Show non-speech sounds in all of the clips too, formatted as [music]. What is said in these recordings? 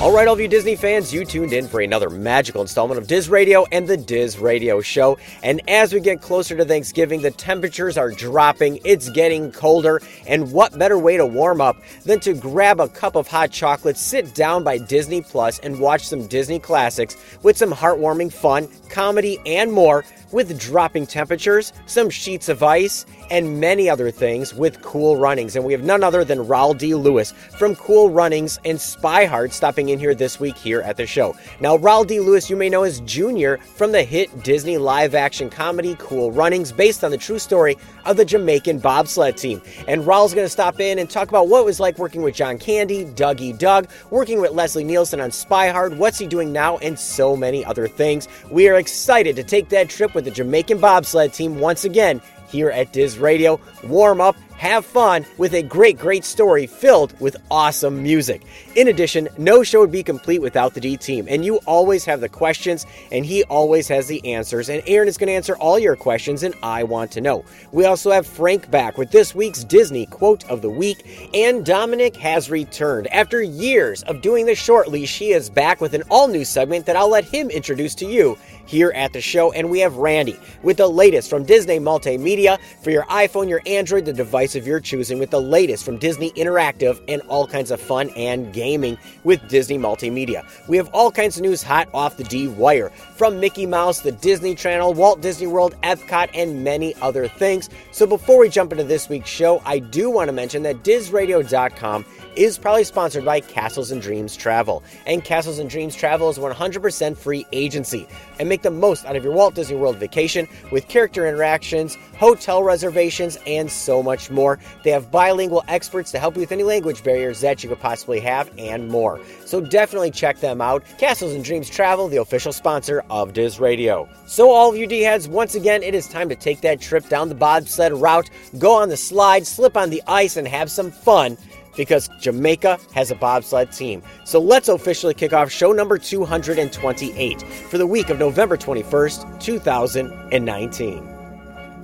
All right, all of you Disney fans, you tuned in for another magical installment of Diz Radio and the Diz Radio Show. And as we get closer to Thanksgiving, the temperatures are dropping, it's getting colder, and what better way to warm up than to grab a cup of hot chocolate, sit down by Disney Plus, and watch some Disney classics with some heartwarming fun, comedy, and more with dropping temperatures, some sheets of ice, and many other things with Cool Runnings. And we have none other than Rawle D. Lewis from Cool Runnings and Spy Hard stopping in here this week here at the show. Now, Rawle D. Lewis, you may know as Junior from the hit Disney live action comedy Cool Runnings, based on the true story of the Jamaican bobsled team. And Rawle's going to stop in and talk about what it was like working with John Candy, Dougie Doug, working with Leslie Nielsen on Spy Hard, what's he doing now, and so many other things. We are excited to take that trip with the Jamaican bobsled team once again here at Diz Radio. Warm up, have fun with a great, great story filled with awesome music. In addition, no show would be complete without the D team, and you always have the questions, and he always has the answers. And Aaron is going to answer all your questions, and I want to know. We also have Frank back with this week's Disney quote of the week, and Dominic has returned. After years of doing the short leash, he is back with an all new segment that I'll let him introduce to you here at the show. And we have Randy with the latest from Disney Multimedia for your iPhone, your Android, the device of your choosing, with the latest from Disney Interactive and all kinds of fun and gaming with Disney Multimedia. We have all kinds of news hot off the D wire from Mickey Mouse, the Disney Channel, Walt Disney World, Epcot, and many other things. So before we jump into this week's show, I do want to mention that DizRadio.com is probably sponsored by Castles and Dreams Travel. And Castles and Dreams Travel is 100% free agency. And make the most out of your Walt Disney World vacation with character interactions, hotel reservations, and so much more. They have bilingual experts to help you with any language barriers that you could possibly have and more. So definitely check them out. Castles and Dreams Travel, the official sponsor of Diz Radio. So all of you D-heads, once again, it is time to take that trip down the bobsled route, go on the slide, slip on the ice, and have some fun because Jamaica has a bobsled team. So let's officially kick off show number 228 for the week of November 21st, 2019.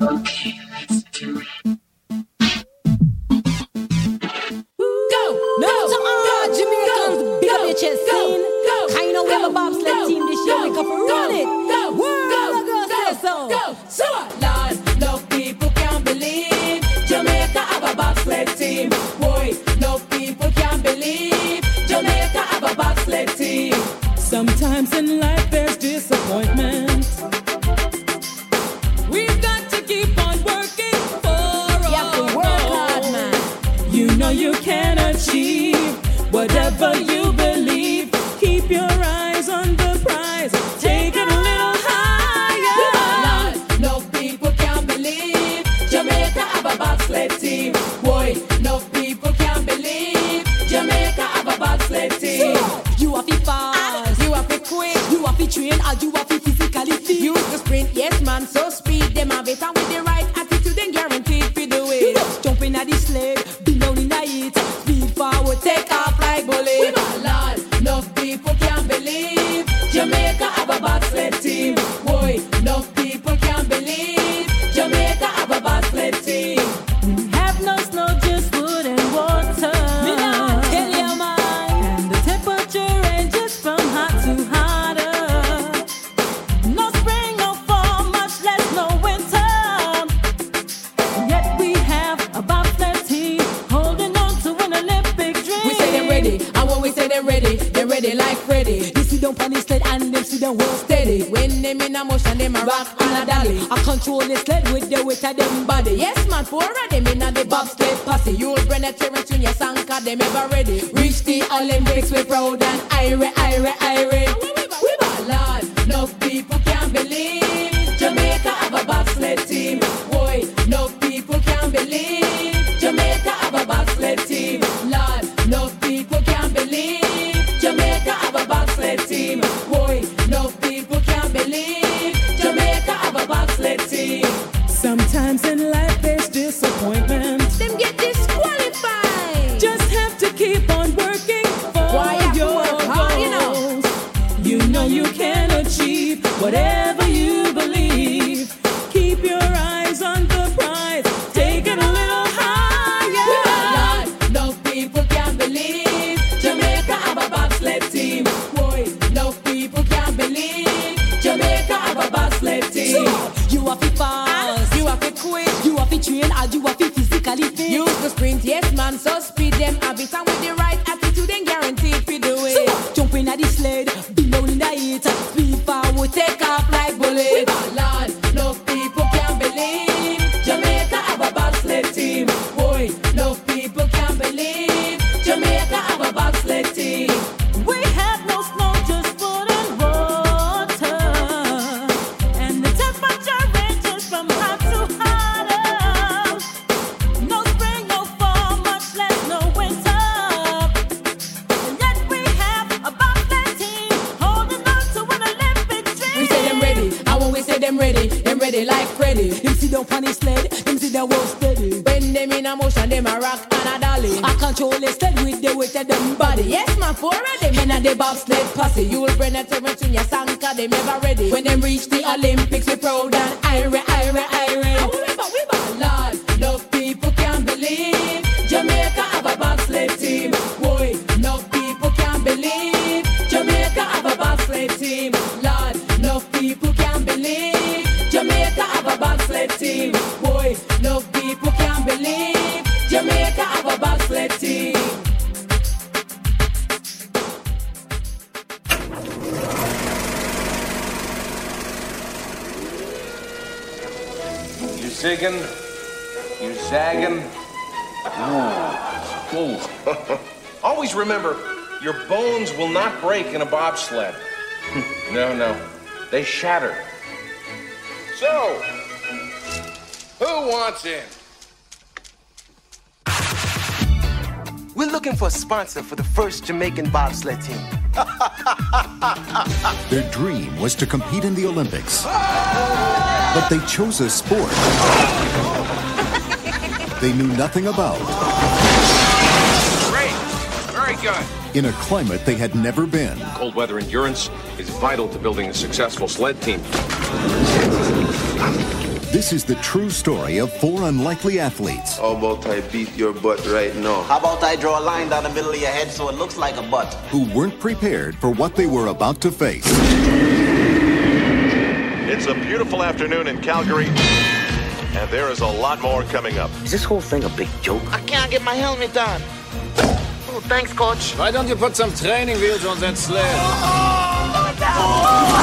Okay, let's do it. Go! No! To all Jamaicans, big up your chest scene. Kinda we have a bobsled team this year, we come for run it. World, go, say so. Go! So, Lord, love people can't believe Jamaica have a bobsled team. Sometimes in life there's disappointment. We've got to keep on working for You have to our work hard, man. You know you can achieve whatever you quick, you have to train, and you have to physically fit. You sprint, yes man, so speed them ever ready. Reach the Olympics, we proud and irie, believe Jamaica have a bobsled team. Boy, no people can believe Jamaica have a bobsled team. You zigging? You zagging? [laughs] Always remember, your bones will not break in a bobsled. [laughs] no, no. They shatter. So, who wants in? We're looking for a sponsor for the first Jamaican bobsled team. [laughs] Their dream was to compete in the Olympics. But they chose a sport they knew nothing about Great. Very good. in a climate they had never been. Cold weather endurance is vital to building a successful sled team. This is the true story of four unlikely athletes How about I beat your butt right now? How about I draw a line down the middle of your head so it looks like a butt? who weren't prepared for what they were about to face. It's a beautiful afternoon in Calgary, and there is a lot more coming up. Is this whole thing a big joke? I can't get my helmet on. Oh, thanks, coach. Why don't you put some training wheels on that sled? Oh,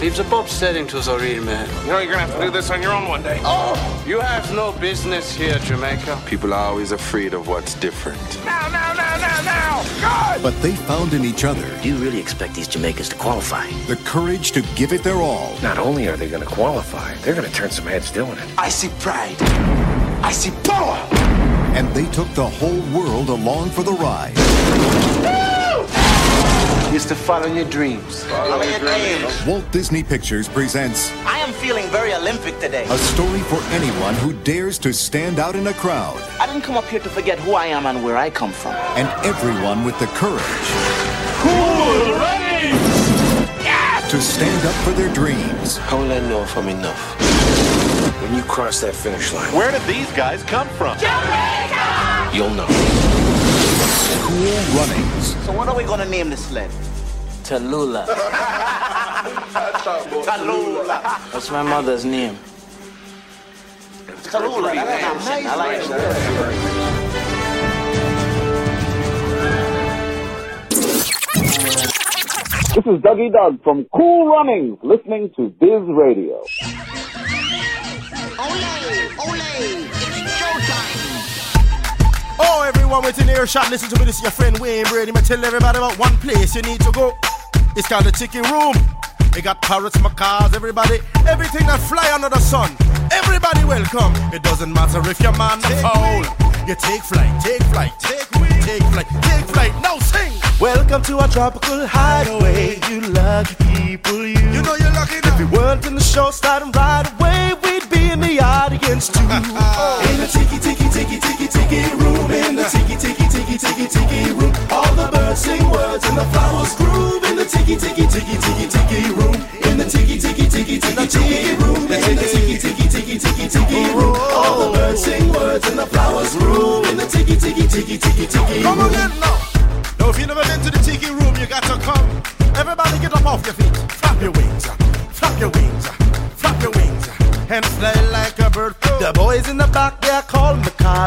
Leave the bobsledding to the real man. You know, you're gonna have to do this on your own one day. Oh! You have no business here, Jamaica. People are always afraid of what's different. Now, now, now, now, now! Good! But they found in each other Do you really expect these Jamaicans to qualify? the courage to give it their all. Not only are they gonna qualify, they're gonna turn some heads doing it. I see pride. I see power. And they took the whole world along for the ride. Used to follow your dreams. Follow your dreams. Walt Disney Pictures presents I am feeling very Olympic today. a story for anyone who dares to stand out in a crowd I didn't come up here to forget who I am and where I come from. and everyone with the courage to stand up for their dreams. How will I know if I'm enough? When you cross that finish line, Where did these guys come from? Jamaica! you'll know. Cool runnings. So what are we gonna name this sled? Tallulah. [laughs] Tallulah. That's my mother's name. Tallulah. That's nice. I like it. This is Dougie Doug from Cool Runnings, listening to Diz Radio. Oh, everyone within earshot, listen to me. This is your friend Wayne Brady. Me tell everybody about one place you need to go. It's called the Chicken Room. They got parrots, macaws, everybody, everything that fly under the sun. Everybody welcome. It doesn't matter if your man or foul. You take flight, take flight, take wing, take flight, take flight. Now sing. Welcome to our tropical hideaway. You lucky people, you. You know you're lucky now. If we weren't in the show starting right away, in the yard friends too. in the tiki tiki tiki tiki tiki room, in the tiki tiki tiki tiki tiki room, all the birds sing words and the flowers groove. In the tiki tiki tiki tiki tiki room, in the tiki tiki tiki tiki tiki room, in the tiki tiki tiki tiki tiki room, all the birds sing words and the flowers groove. In the tiki tiki tiki tiki tiki room. Come again now. Now if you never been to the tiki room, you got to come. Everybody get up off your feet,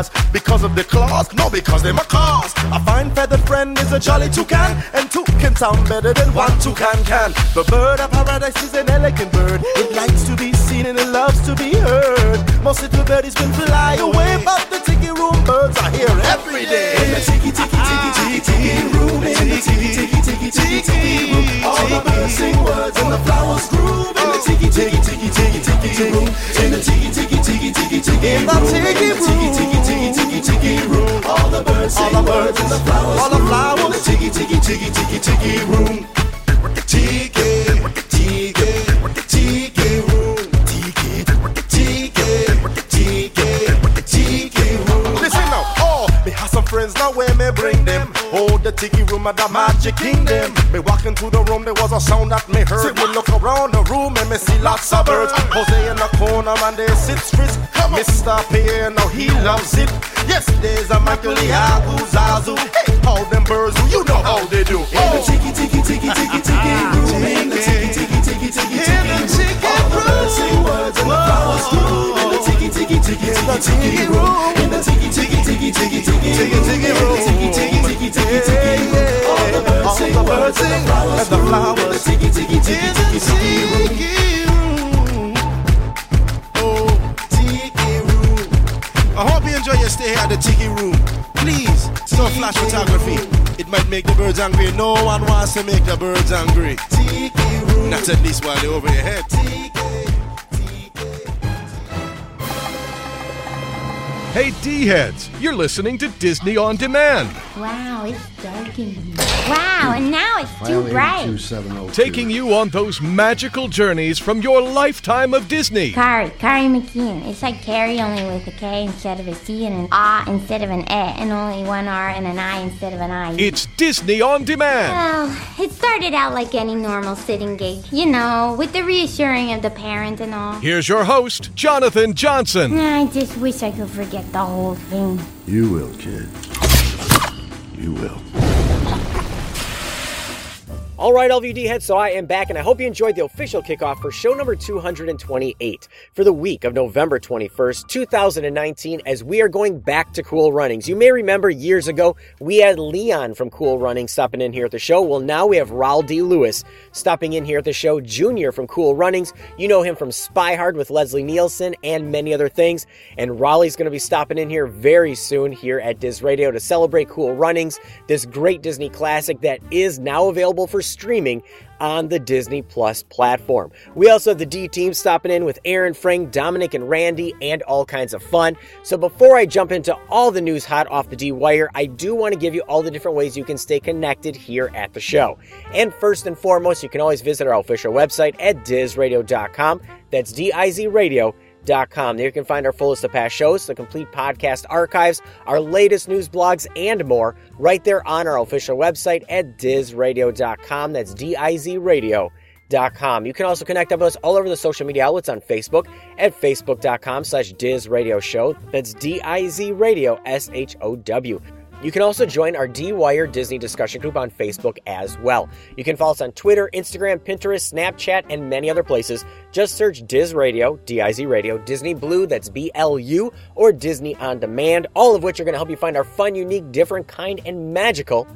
calling because of the claws, no, because they're my cars. A fine feathered friend is a jolly toucan, and two can sound better than one toucan can. The bird of paradise is an elegant bird. It likes to be seen and it loves to be heard. Most little birdies will fly away, but the tiki room birds are here every day. In the tiki tiki tiki tiki tiki room, in the tiki tiki tiki tiki tiki room, all the birds sing words and the flowers groove. In the tiki tiki tiki tiki tiki room, in the tiki tiki tiki tiki tiki tiki tiki all the birds words and the flowers all the flowers. In the tiki tiki tiki tiki tiki room, tiki tiki tiki room, tiki tiki tiki tiki room. Listen now, oh, me have some friends now where me bring them. Oh, the tiki room of the magic kingdom. Me walking through the room, there was a sound that me heard. Me look around the room and me see lots of birds. Jose in the corner and there sits Fritz. Mr. Pierre, now he loves it. Yesterday's a Michael Iago Zazu. Hey, how them birds you know how they do. In the tiki tiki tiki tiki tiki room, in the tiki tiki tiki tiki tiki room. All the birds sing words and the flowers groove. In the tiki tiki tiki tiki tiki room, in the tiki tiki tiki tiki tiki tiki room. Tiki tiki tiki tiki tiki room. All the birds sing words and the flowers groove. In the tiki tiki tiki tiki tiki room. Hope you stay here at the Tiki Room. Please, no flash photography. It might make the birds angry. No one wants to make the birds angry. Tiki Room. Not at least while they're over your head. Hey, D heads, you're listening to Disney On Demand, Wow, it's dark in here. Wow, and now it's too bright. taking you on those magical journeys from your lifetime of Disney. Kari, Kari McKeon. It's like Carrie only with a K instead of a C and an A instead of an E, and only one R and an I instead of an I. It's Disney On Demand. Well, it started out like any normal sitting gig, you know, with the reassuring of the parent and all. Here's your host, Jonathan Johnson. I just wish I could forget the whole thing. You will, kid. You will. All right, LVD heads, so I am back, and I hope you enjoyed the official kickoff for show number 228 for the week of November 21st, 2019, as we are going back to Cool Runnings. You may remember years ago, we had Leon from Cool Runnings stopping in here at the show. Well, now we have Rawle D. Lewis stopping in here at the show, Junior from Cool Runnings. You know him from Spy Hard with Leslie Nielsen and many other things. And Rawle's going to be stopping in here very soon here at Diz Radio to celebrate Cool Runnings, this great Disney classic that is now available for streaming on the Disney Plus platform. We also have the D team stopping in with Aaron, Frank, Dominic, and Randy, and all kinds of fun. So before I jump into all the news hot off the D wire, I do want to give you all the different ways you can stay connected here at the show. And first and foremost, you can always visit our official website at dizradio.com. That's D I Z radio. Com. There you can find our full of past shows, the complete podcast archives, our latest news blogs, and more right there on our official website at dizradio.com. That's D I Z radio. You can also connect with us all over the social media outlets on Facebook at facebook.com slash Diz Radio Show. That's D-I-Z Radio S-H-O-W. You can also join our D-Wire Disney discussion group on Facebook as well. You can follow us on Twitter, Instagram, Pinterest, Snapchat, and many other places. Just search Diz Radio, D-I-Z Radio, Disney Blu, that's B-L-U, or Disney On Demand, all of which are going to help you find our fun, unique, different, kind, and magical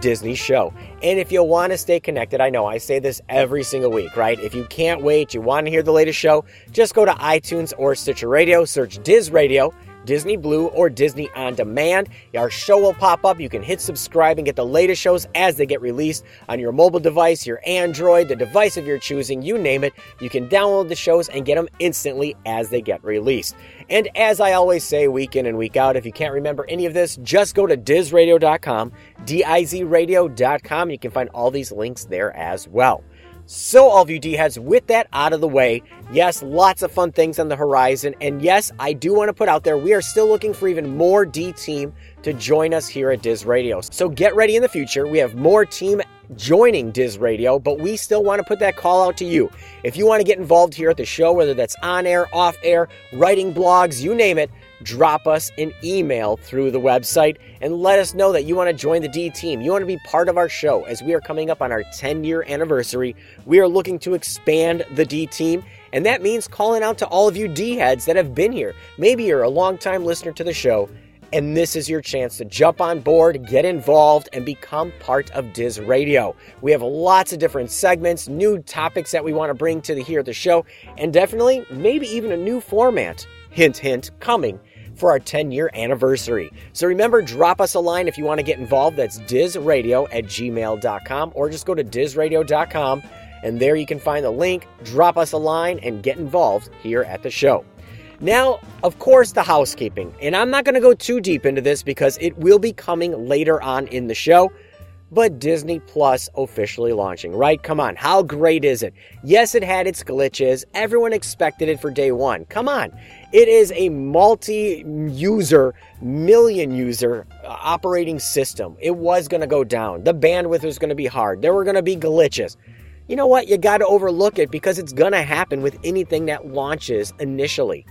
Disney show. And if you want to stay connected, I know I say this every single week, right? If you can't wait, you want to hear the latest show, just go to iTunes or Stitcher Radio, search Diz Radio, Disney Blu, or Disney On Demand. Our show will pop up. You can hit subscribe and get the latest shows as they get released on your mobile device, your Android, the device of your choosing, you name it. You can download the shows and get them instantly as they get released. And as I always say, week in and week out, if you can't remember any of this, just go to dizradio.com, D-I-Z radio.com. You can find all these links there as well. So, all of you D heads, with that out of the way, yes, lots of fun things on the horizon. And yes, I do want to put out there, we are still looking for even more D team to join us here at Diz Radio. So, get ready in the future. We have more team joining Diz Radio, but we still want to put that call out to you. If you want to get involved here at the show, whether that's on air, off air, writing blogs, you name it, drop us an email through the website and let us know that you want to join the D team. You want to be part of our show as we are coming up on our 10 year anniversary. We are looking to expand the D team. And that means calling out to all of you D heads that have been here. Maybe you're a longtime listener to the show and this is your chance to jump on board, get involved, and become part of Diz Radio. We have lots of different segments, new topics that we want to bring to the here at the show, and definitely maybe even a new format. Hint, hint, coming for our 10 year anniversary. So remember, drop us a line if you want to get involved. That's dizradio at gmail.com or just go to dizradio.com and there you can find the link, drop us a line, and get involved here at the show. Now, of course, the housekeeping. And I'm not going to go too deep into this because it will be coming later on in the show. But Disney Plus officially launching, right? Come on, how great is it? Yes, it had its glitches. Everyone expected it for day one. Come on. It is a multi user, million user uh, operating system. It was going to go down. The bandwidth was going to be hard. There were going to be glitches. You know what? You got to overlook it because it's going to happen with anything that launches initially.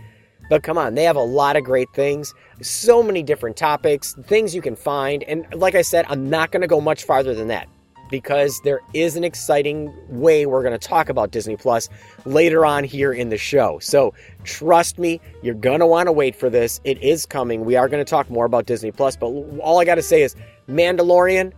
But come on, they have a lot of great things, so many different topics, things you can find. And like I said, I'm not going to go much farther than that because there is an exciting way we're going to talk about Disney Plus later on here in the show. So trust me, you're going to want to wait for this. It is coming. We are going to talk more about Disney Plus, but all I got to say is Mandalorian,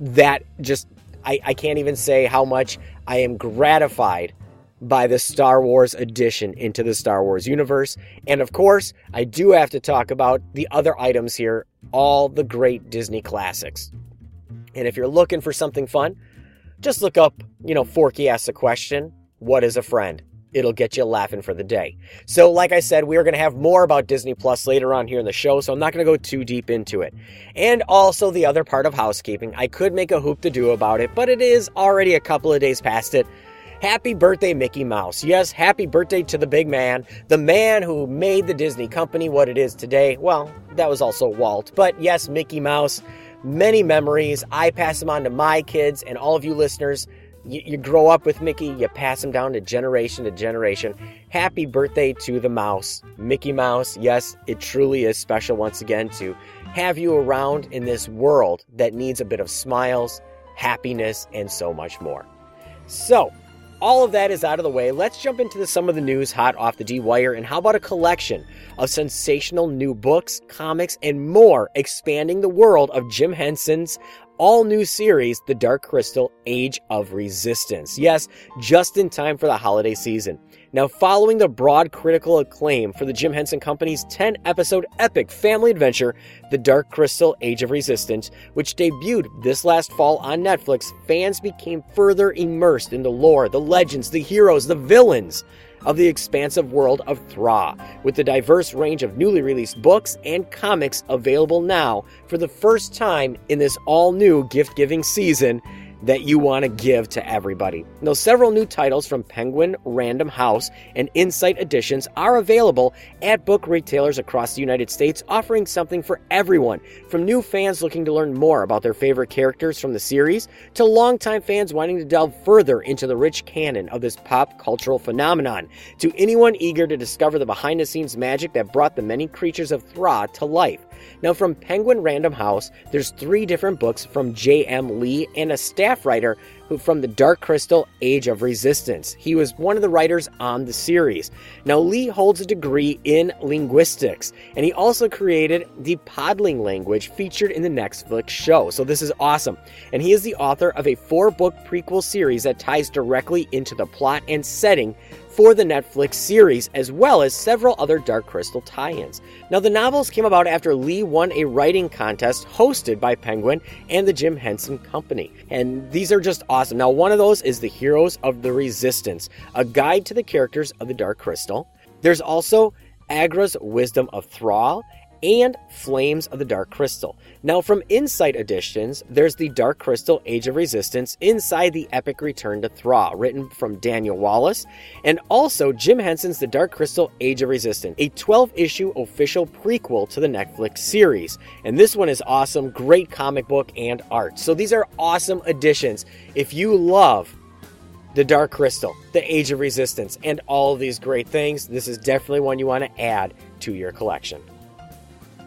that just, I, I can't even say how much I am gratified by the Star Wars addition into the Star Wars universe. And of course, I do have to talk about the other items here, all the great Disney classics. And if you're looking for something fun, just look up, you know, Forky asks a question, what is a friend? It'll get you laughing for the day. So, like I said, we are going to have more about Disney Plus later on here in the show, so I'm not going to go too deep into it. And also, the other part of housekeeping, I could make a hoop to do about it, but it is already a couple of days past it. Happy birthday, Mickey Mouse. Yes, happy birthday to the big man, the man who made the Disney company what it is today. Well, that was also Walt, but yes, Mickey Mouse. Many memories. I pass them on to my kids and all of you listeners. You, you grow up with Mickey, you pass them down to generation to generation. Happy birthday to the mouse, Mickey Mouse. Yes, it truly is special once again to have you around in this world that needs a bit of smiles, happiness, and so much more. So, all of that is out of the way, let's jump into the, some of the news hot off the D Wire. And how about a collection of sensational new books, comics, and more expanding the world of Jim Henson's all new series, The Dark Crystal Age of Resistance. Yes, just in time for the holiday season. Now, following the broad critical acclaim for the Jim Henson Company's 10 episode epic family adventure, The Dark Crystal Age of Resistance, which debuted this last fall on Netflix, fans became further immersed in the lore, the legends, the heroes, the villains of the expansive world of Thra, with the diverse range of newly released books and comics available now for the first time in this all new gift giving season that you want to give to everybody. Now, several new titles from Penguin Random House and Insight Editions are available at book retailers across the United States, offering something for everyone, from new fans looking to learn more about their favorite characters from the series, to longtime fans wanting to delve further into the rich canon of this pop cultural phenomenon, to anyone eager to discover the behind the scenes magic that brought the many creatures of Thra to life. Now, from Penguin Random House, there's three different books from J.M. Lee and a staff writer who from the Dark Crystal Age of Resistance. He was one of the writers on the series. Now, Lee holds a degree in linguistics, and he also created the Podling language featured in the Netflix show. So, this is awesome. And he is the author of a four book prequel series that ties directly into the plot and setting for the Netflix series, as well as several other Dark Crystal tie ins. Now, the novels came about after Lee won a writing contest hosted by Penguin and the Jim Henson Company. And these are just awesome. Now, one of those is The Heroes of the Resistance, a guide to the characters of the Dark Crystal. There's also Aughra's Wisdom of Thra and Flames of the Dark Crystal. Now, from Insight Editions, there's the Dark Crystal Age of Resistance inside the epic Return to Thra, written from Daniel Wallace, and also Jim Henson's The Dark Crystal Age of Resistance, a 12 issue official prequel to the Netflix series. And this one is awesome, great comic book and art. So these are awesome additions. If you love the Dark Crystal, the Age of Resistance, and all of these great things, this is definitely one you want to add to your collection.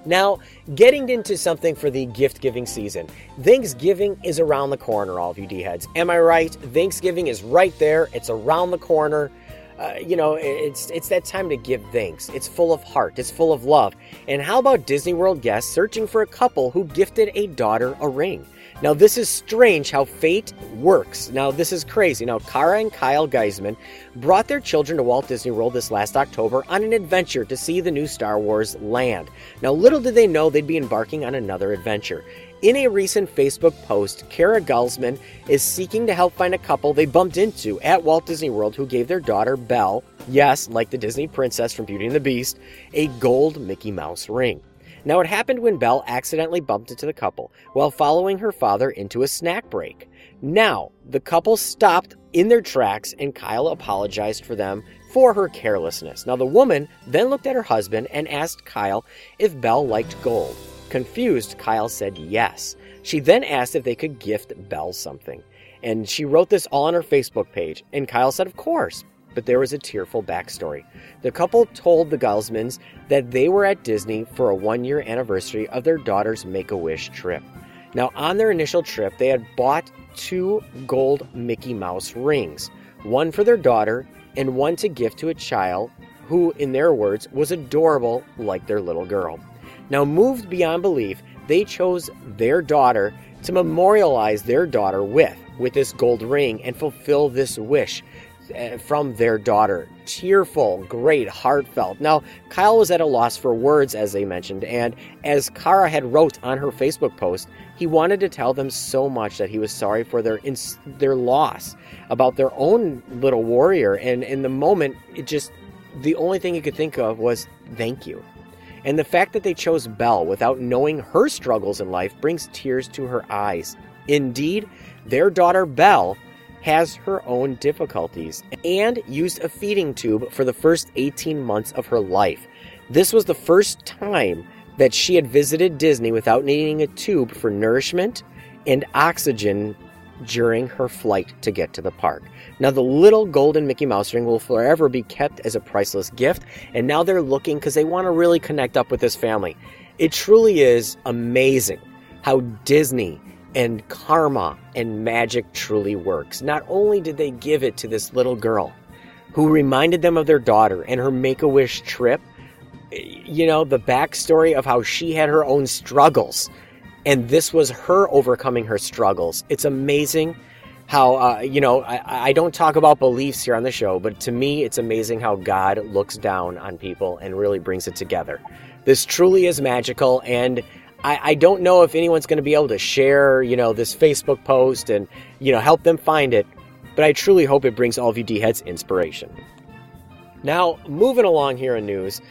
Now, getting into something for the gift giving season. Thanksgiving is around the corner, all of you D heads. Am I right? Thanksgiving is right there, it's around the corner. Uh, you know, it's it's that time to give thanks. It's full of heart. It's full of love. And how about Disney World guests searching for a couple who gifted a daughter a ring? Now, this is strange how fate works. Now, this is crazy. Now, Kara and Kyle Geisman brought their children to Walt Disney World this last October on an adventure to see the new Star Wars land. Now, little did they know they'd be embarking on another adventure. In a recent Facebook post, Kara Gulsman is seeking to help find a couple they bumped into at Walt Disney World who gave their daughter Belle, yes, like the Disney princess from Beauty and the Beast, a gold Mickey Mouse ring. Now, it happened when Belle accidentally bumped into the couple while following her father into a snack break. Now, the couple stopped in their tracks and Kyle apologized for them for her carelessness. Now, the woman then looked at her husband and asked Kyle if Belle liked gold. Confused, Kyle said yes. She then asked if they could gift Belle something. And she wrote this all on her Facebook page, and Kyle said, Of course but there was a tearful backstory. The couple told the Gulsmans that they were at Disney for a one year anniversary of their daughter's Make a Wish trip. Now, on their initial trip, they had bought two gold Mickey Mouse rings one for their daughter and one to gift to a child who, in their words, was adorable like their little girl. Now, moved beyond belief, they chose their daughter to memorialize their daughter with with this gold ring and fulfill this wish Eh, from their daughter. Tearful, great, heartfelt. Now, Kyle was at a loss for words, as they mentioned, and as Kara had wrote on her Facebook post, he wanted to tell them so much that he was sorry for their ins- their loss, about their own little warrior, and in the moment, it just the only thing he could think of was thank you. And the fact that they chose Belle without knowing her struggles in life brings tears to her eyes. Indeed, their daughter Belle has her own difficulties and used a feeding tube for the first 18 months of her life. This was the first time that she had visited Disney without needing a tube for nourishment and oxygen during her flight to get to the park. Now, the little golden Mickey Mouse ring will forever be kept as a priceless gift, and now they're looking because they want to really connect up with this family. It truly is amazing how Disney and karma and magic truly works. Not only did they give it to this little girl who reminded them of their daughter and her make a wish trip, you know, the backstory of how she had her own struggles. And this was her overcoming her struggles. It's amazing how, uh, you know, I, I don't talk about beliefs here on the show, but to me, it's amazing how God looks down on people and really brings it together. This truly is magical. And I, I don't know if anyone's going to be able to share, you know, this Facebook post and, you know, help them find it, but I truly hope it brings all of you D heads inspiration. Now, moving along here in news,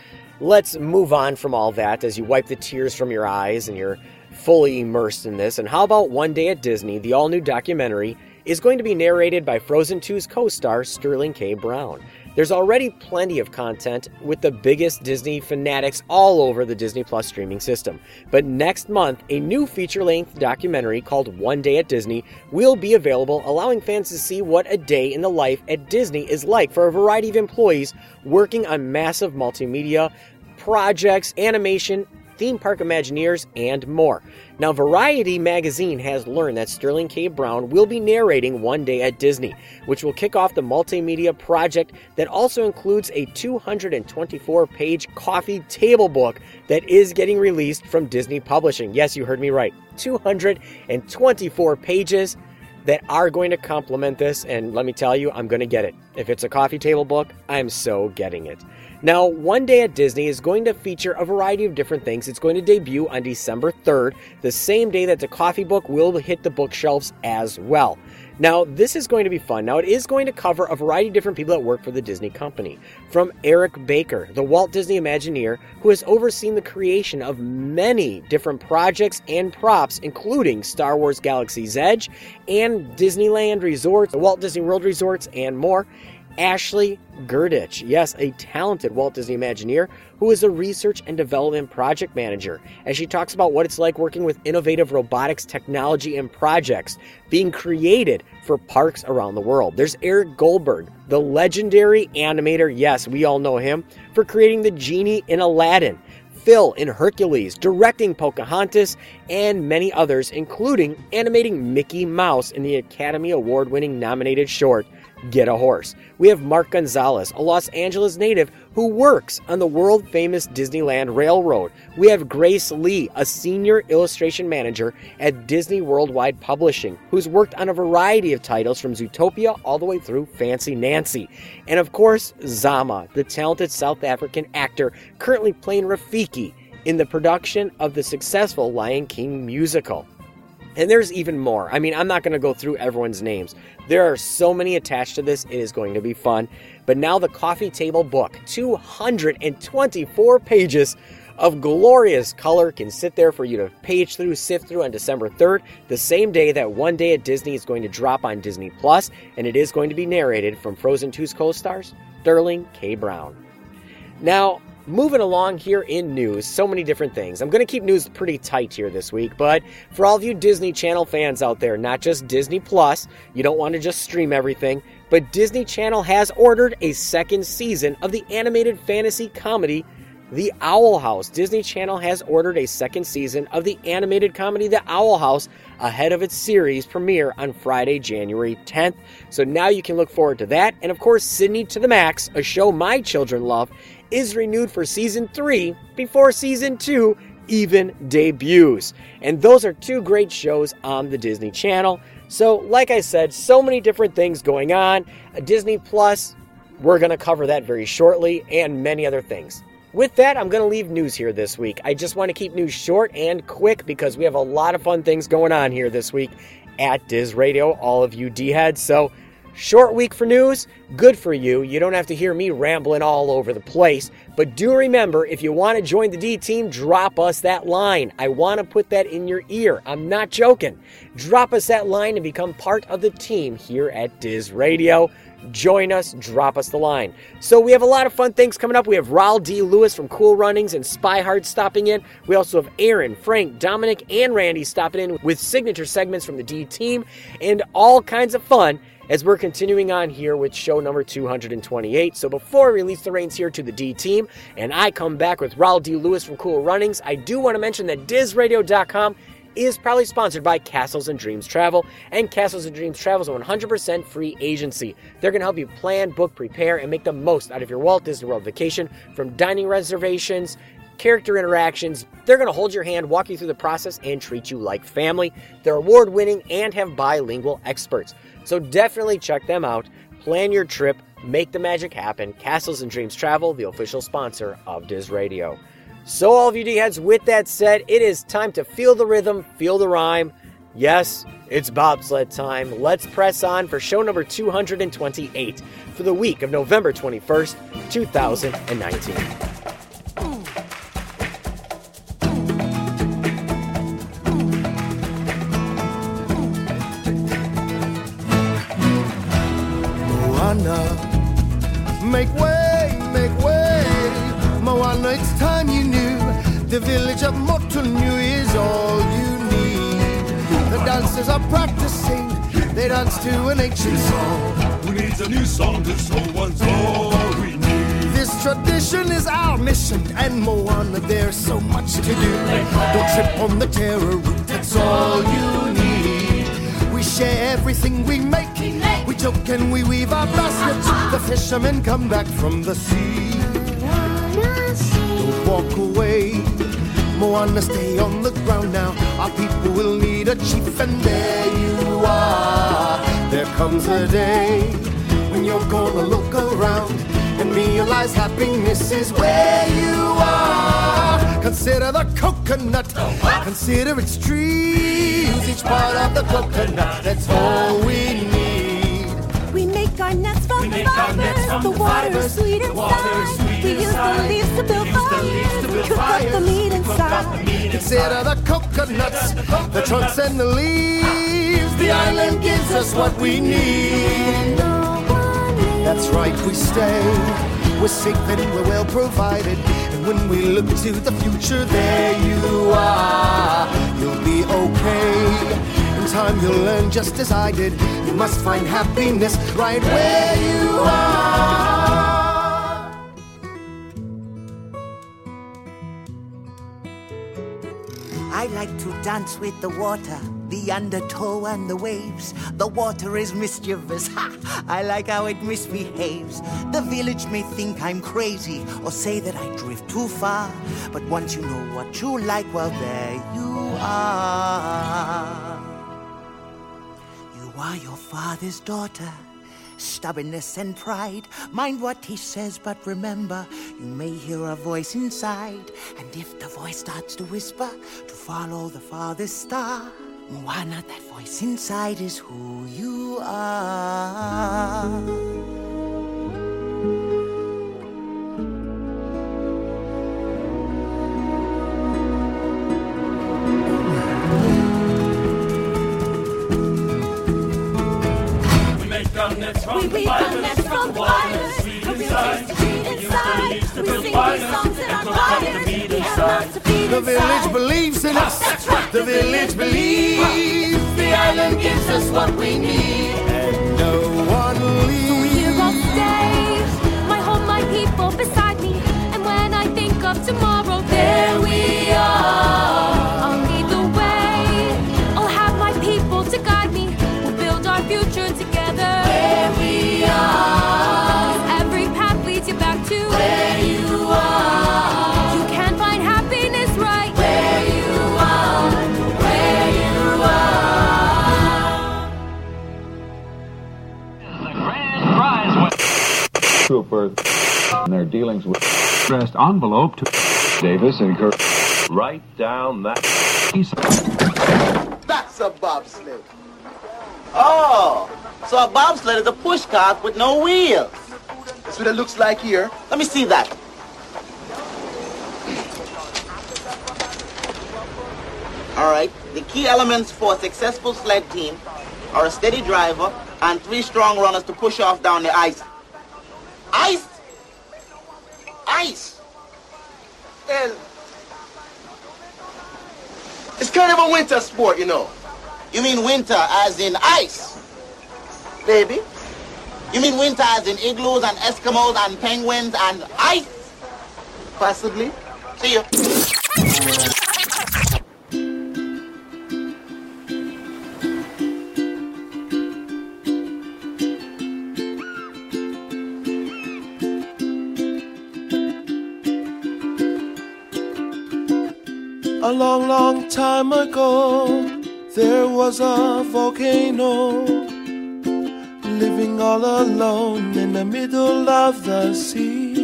let's move on from all that as you wipe the tears from your eyes and you're fully immersed in this. And how about One Day at Disney, the all new documentary, is going to be narrated by Frozen 2's co star Sterling K. Brown. There's already plenty of content with the biggest Disney fanatics all over the Disney Plus streaming system. But next month, a new feature length documentary called One Day at Disney will be available, allowing fans to see what a day in the life at Disney is like for a variety of employees working on massive multimedia projects, animation, theme park Imagineers, and more. Now, Variety magazine has learned that Sterling K. Brown will be narrating One Day at Disney, which will kick off the multimedia project that also includes a 224 page coffee table book that is getting released from Disney Publishing. Yes, you heard me right. 224 pages that are going to complement this, and let me tell you, I'm going to get it. If it's a coffee table book, I'm so getting it. Now, One Day at Disney is going to feature a variety of different things. It's going to debut on December 3rd, the same day that the coffee book will hit the bookshelves as well. Now, this is going to be fun. Now, it is going to cover a variety of different people that work for the Disney company. From Eric Baker, the Walt Disney Imagineer, who has overseen the creation of many different projects and props, including Star Wars Galaxy's Edge and Disneyland Resorts, the Walt Disney World Resorts, and more. Ashley Gerdich, yes, a talented Walt Disney Imagineer who is a research and development project manager, as she talks about what it's like working with innovative robotics technology and projects being created for parks around the world. There's Eric Goldberg, the legendary animator, yes, we all know him, for creating the genie in Aladdin. Phil in Hercules, directing Pocahontas, and many others, including animating Mickey Mouse in the Academy Award winning nominated short Get a Horse. We have Mark Gonzalez, a Los Angeles native who works on the world famous Disneyland Railroad. We have Grace Lee, a senior illustration manager at Disney Worldwide Publishing, who's worked on a variety of titles from Zootopia all the way through Fancy Nancy. And of course, Zama, the talented South African actor currently playing Rafiki in the production of the successful Lion King musical. And there's even more. I mean, I'm not going to go through everyone's names. There are so many attached to this, it is going to be fun. But now the coffee table book, 224 pages of glorious color, can sit there for you to page through, sift through on December 3rd, the same day that One Day at Disney is going to drop on Disney Plus, and it is going to be narrated from Frozen 2's co stars, Sterling K. Brown. Now, moving along here in news, so many different things. I'm going to keep news pretty tight here this week, but for all of you Disney Channel fans out there, not just Disney Plus, you don't want to just stream everything, but Disney Channel has ordered a second season of the animated fantasy comedy the Owl House. Disney Channel has ordered a second season of the animated comedy The Owl House ahead of its series premiere on Friday, January 10th. So now you can look forward to that. And of course, Sydney to the Max, a show my children love, is renewed for season 3 before season 2 even debuts. And those are two great shows on the Disney Channel. So, like I said, so many different things going on. Uh, Disney Plus, we're going to cover that very shortly, and many other things. With that, I'm going to leave news here this week. I just want to keep news short and quick because we have a lot of fun things going on here this week at Diz Radio, all of you D heads. So, short week for news, good for you. You don't have to hear me rambling all over the place. But do remember, if you want to join the D team, drop us that line. I want to put that in your ear. I'm not joking. Drop us that line and become part of the team here at Diz Radio join us, drop us the line. So we have a lot of fun things coming up. We have Rawle D. Lewis from Cool Runnings and Spy Hard stopping in. We also have Aaron, Frank, Dominic, and Randy stopping in with signature segments from the D team and all kinds of fun as we're continuing on here with show number 228. So before I release the reins here to the D team and I come back with Rawle D. Lewis from Cool Runnings, I do want to mention that DizRadio.com is proudly sponsored by Castles and Dreams Travel, and Castles and Dreams Travel is a 100% free agency. They're going to help you plan, book, prepare, and make the most out of your Walt Disney World vacation from dining reservations, character interactions. They're going to hold your hand, walk you through the process, and treat you like family. They're award winning and have bilingual experts. So definitely check them out. Plan your trip, make the magic happen. Castles and Dreams Travel, the official sponsor of Diz Radio. So, all of you D heads, with that said, it is time to feel the rhythm, feel the rhyme. Yes, it's bobsled time. Let's press on for show number 228 for the week of November 21st, 2019. Moana, make way, make way. Moana, it's time you knew the village of Motunui is all you need. The dancers are practicing, they dance to an ancient song. Who needs a new song? to old one's all we need. This tradition is our mission, and Moana, there's so much to do. Don't trip on the taro root, that's all you need. Share everything we make. We joke and we weave our baskets. Uh-huh. The fishermen come back from the sea. Don't walk away. Moana, stay on the ground now. Our people will need a chief, and there you are. There comes a day when you're gonna look around and realize happiness is where you are. Consider the coconut, consider its trees, Use each part of the coconut, that's all we need. We make our nets from make our fibers. from the water fibers. is sweet The water is inside. sweet we use the leaves to build We the leaves fires. to We build cook up the meat We cook up inside. the meat Consider the coconuts, the trunks and the leaves. The island gives us what we need. That's right, we stay. We're safe and we're well provided. When we look to the future, there you are. You'll be okay. In time, you'll learn just as I did. You must find happiness right where you are. I like to dance with the water, the undertow and the waves. The water is mischievous. Ha! I like how it misbehaves. The village may think I'm crazy or say that I drift too far. But once you know what you like, well, there you are. You are your father's daughter. Stubbornness and pride. Mind what he says, but remember, you may hear a voice inside. And if the voice starts to whisper, to follow the farthest star, why not that voice inside is who you are. We weave from. We the meat inside. We sing these songs in our choirs. We have mouths to feed The village believes in us. The village believes. The island gives us what we need. And no one leaves. Here I'll stay. My home, my people beside me. And when I think of tomorrow, there we are. And their dealings with addressed envelope to Davis and Kirk. Write down that piece. That's a bobsled. Oh, so a bobsled is a push cart with no wheels. That's what it looks like here. Let me see that. All right. The key elements for a successful sled team are a steady driver and three strong runners to push off down the ice. Ice? Ice? Well, it's kind of a winter sport, you know. You mean winter as in ice? Baby? You mean winter as in igloos and Eskimos and penguins and ice? Possibly. See you. A long, long time ago, there was a volcano living all alone in the middle of the sea.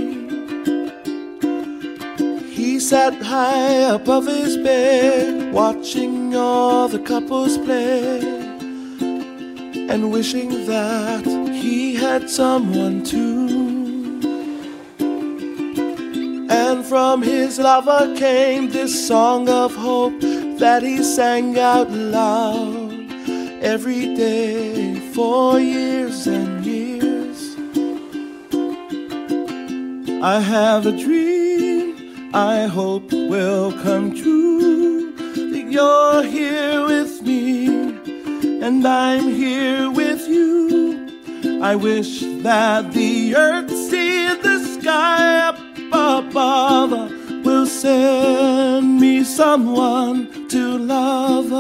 He sat high above his bed, watching all the couples play, and wishing that he had someone too. And from his lover came this song of hope that he sang out loud every day for years and years. I have a dream I hope will come true. That you're here with me, and I'm here with you. I wish that the earth see the sky up above will send me someone to love.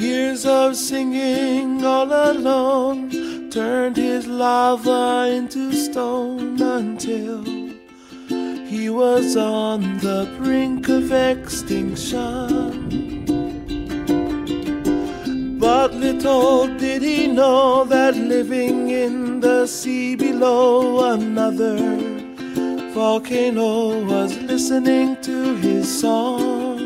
Years of singing all alone, turned his lava into stone until he was on the brink of extinction. But little did he know that living in the sea below another volcano was listening to his song.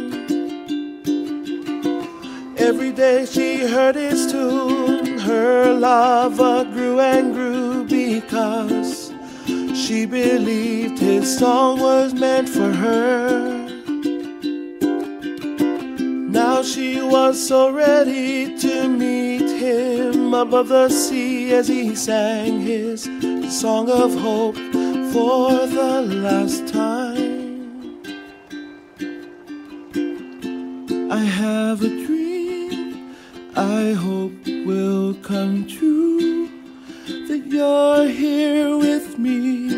Every day she heard his tune, her lava grew and grew because she believed his song was meant for her. Now she was so ready to meet him above the sea as he sang his song of hope for the last time. I have a dream I hope will come true you're here with me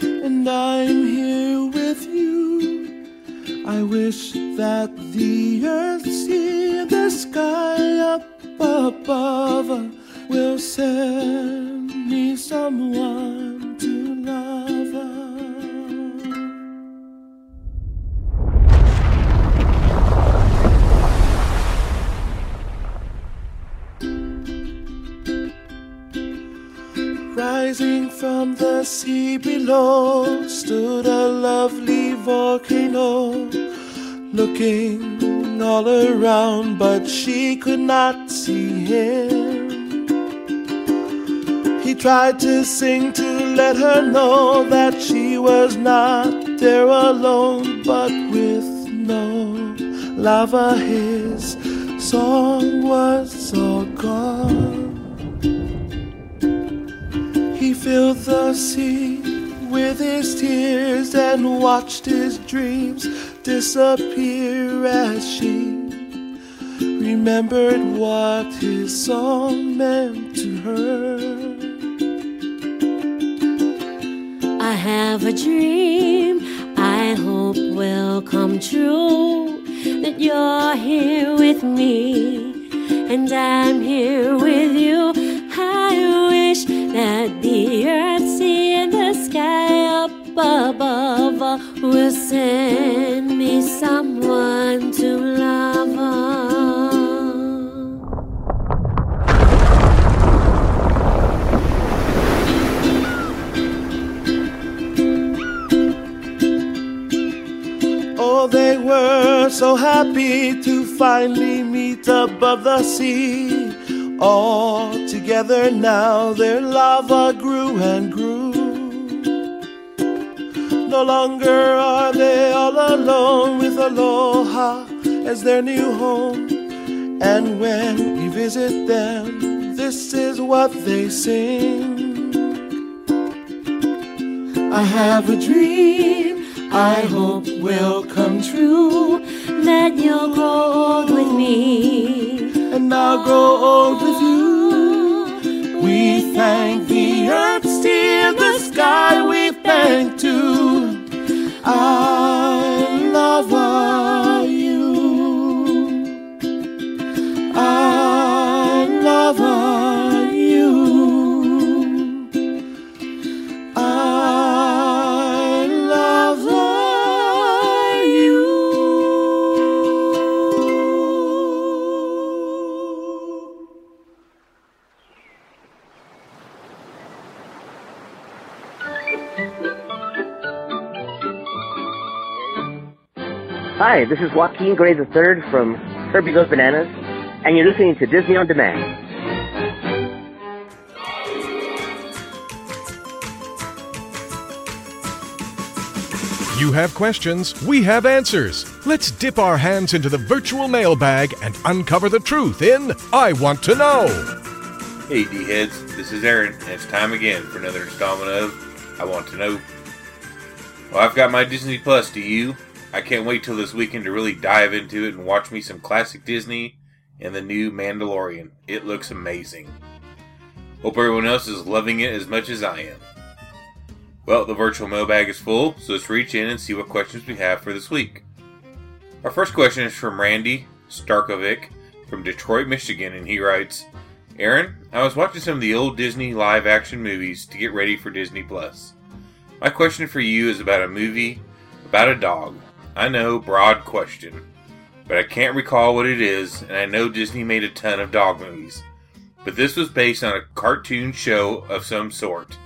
and I'm here with you. I wish that the earth, and the sky up above will send me someone From the sea below stood a lovely volcano, looking all around, but she could not see him. He tried to sing to let her know that she was not there alone, but with no lava, his song was all gone. Filled the sea with his tears and watched his dreams disappear as she remembered what his song meant to her. I have a dream I hope will come true that you're here with me and I'm here with you. That the earth, sea, and the sky up above all will send me someone to love. Oh, they were so happy to finally meet above the sea. All together now, their lava grew and grew. No longer are they all alone with Aloha as their new home. And when we visit them, this is what they sing. I have a dream I hope will come true that you'll grow old with me and I'll grow old with you. We thank the earth, and the sky. We thank too. I love you. I Hi, this is Joaquin Garay III from Herbie Goes Bananas, and you're listening to Disney on Demand. You have questions, we have answers. Let's dip our hands into the virtual mailbag and uncover the truth in I Want to Know. Hey, D heads, this is Erin, and it's time again for another installment of I Want to Know. Well, I've got my Disney Plus, do you? I can't wait till this weekend to really dive into it and watch me some classic Disney and the new Mandalorian. It looks amazing. Hope everyone else is loving it as much as I am. Well, the virtual mailbag is full, so let's reach in and see what questions we have for this week. Our first question is from Randy Starkovic from Detroit, Michigan, and he writes Erin, I was watching some of the old Disney live action movies to get ready for Disney Plus. My question for you is about a movie about a dog. I know, broad question, but I can't recall what it is, and I know Disney made a ton of dog movies. But this was based on a cartoon show of some sort.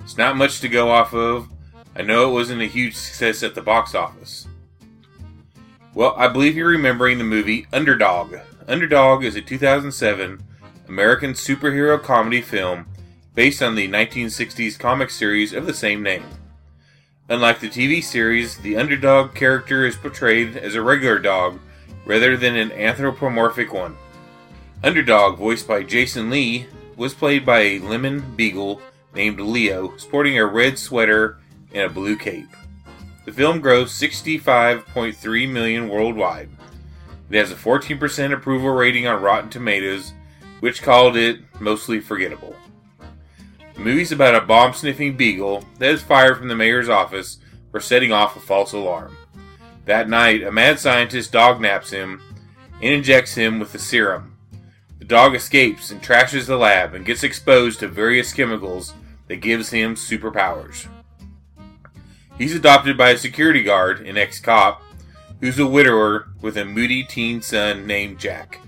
It's not much to go off of. I know it wasn't a huge success at the box office. Well, I believe you're remembering the movie Underdog. Underdog is a 2007 American superhero comedy film based on the 1960s comic series of the same name. Unlike the TV series, the underdog character is portrayed as a regular dog rather than an anthropomorphic one. Underdog, voiced by Jason Lee, was played by a lemon beagle named Leo, sporting a red sweater and a blue cape. The film grossed 65.3 million worldwide. It has a 14% approval rating on Rotten Tomatoes, which called it mostly forgettable. The movie's about a bomb sniffing beagle that is fired from the mayor's office for setting off a false alarm. That night, a mad scientist dog naps him and injects him with the serum. The dog escapes and trashes the lab and gets exposed to various chemicals that gives him superpowers. He's adopted by a security guard, an ex-cop, who's a widower with a moody teen son named Jack.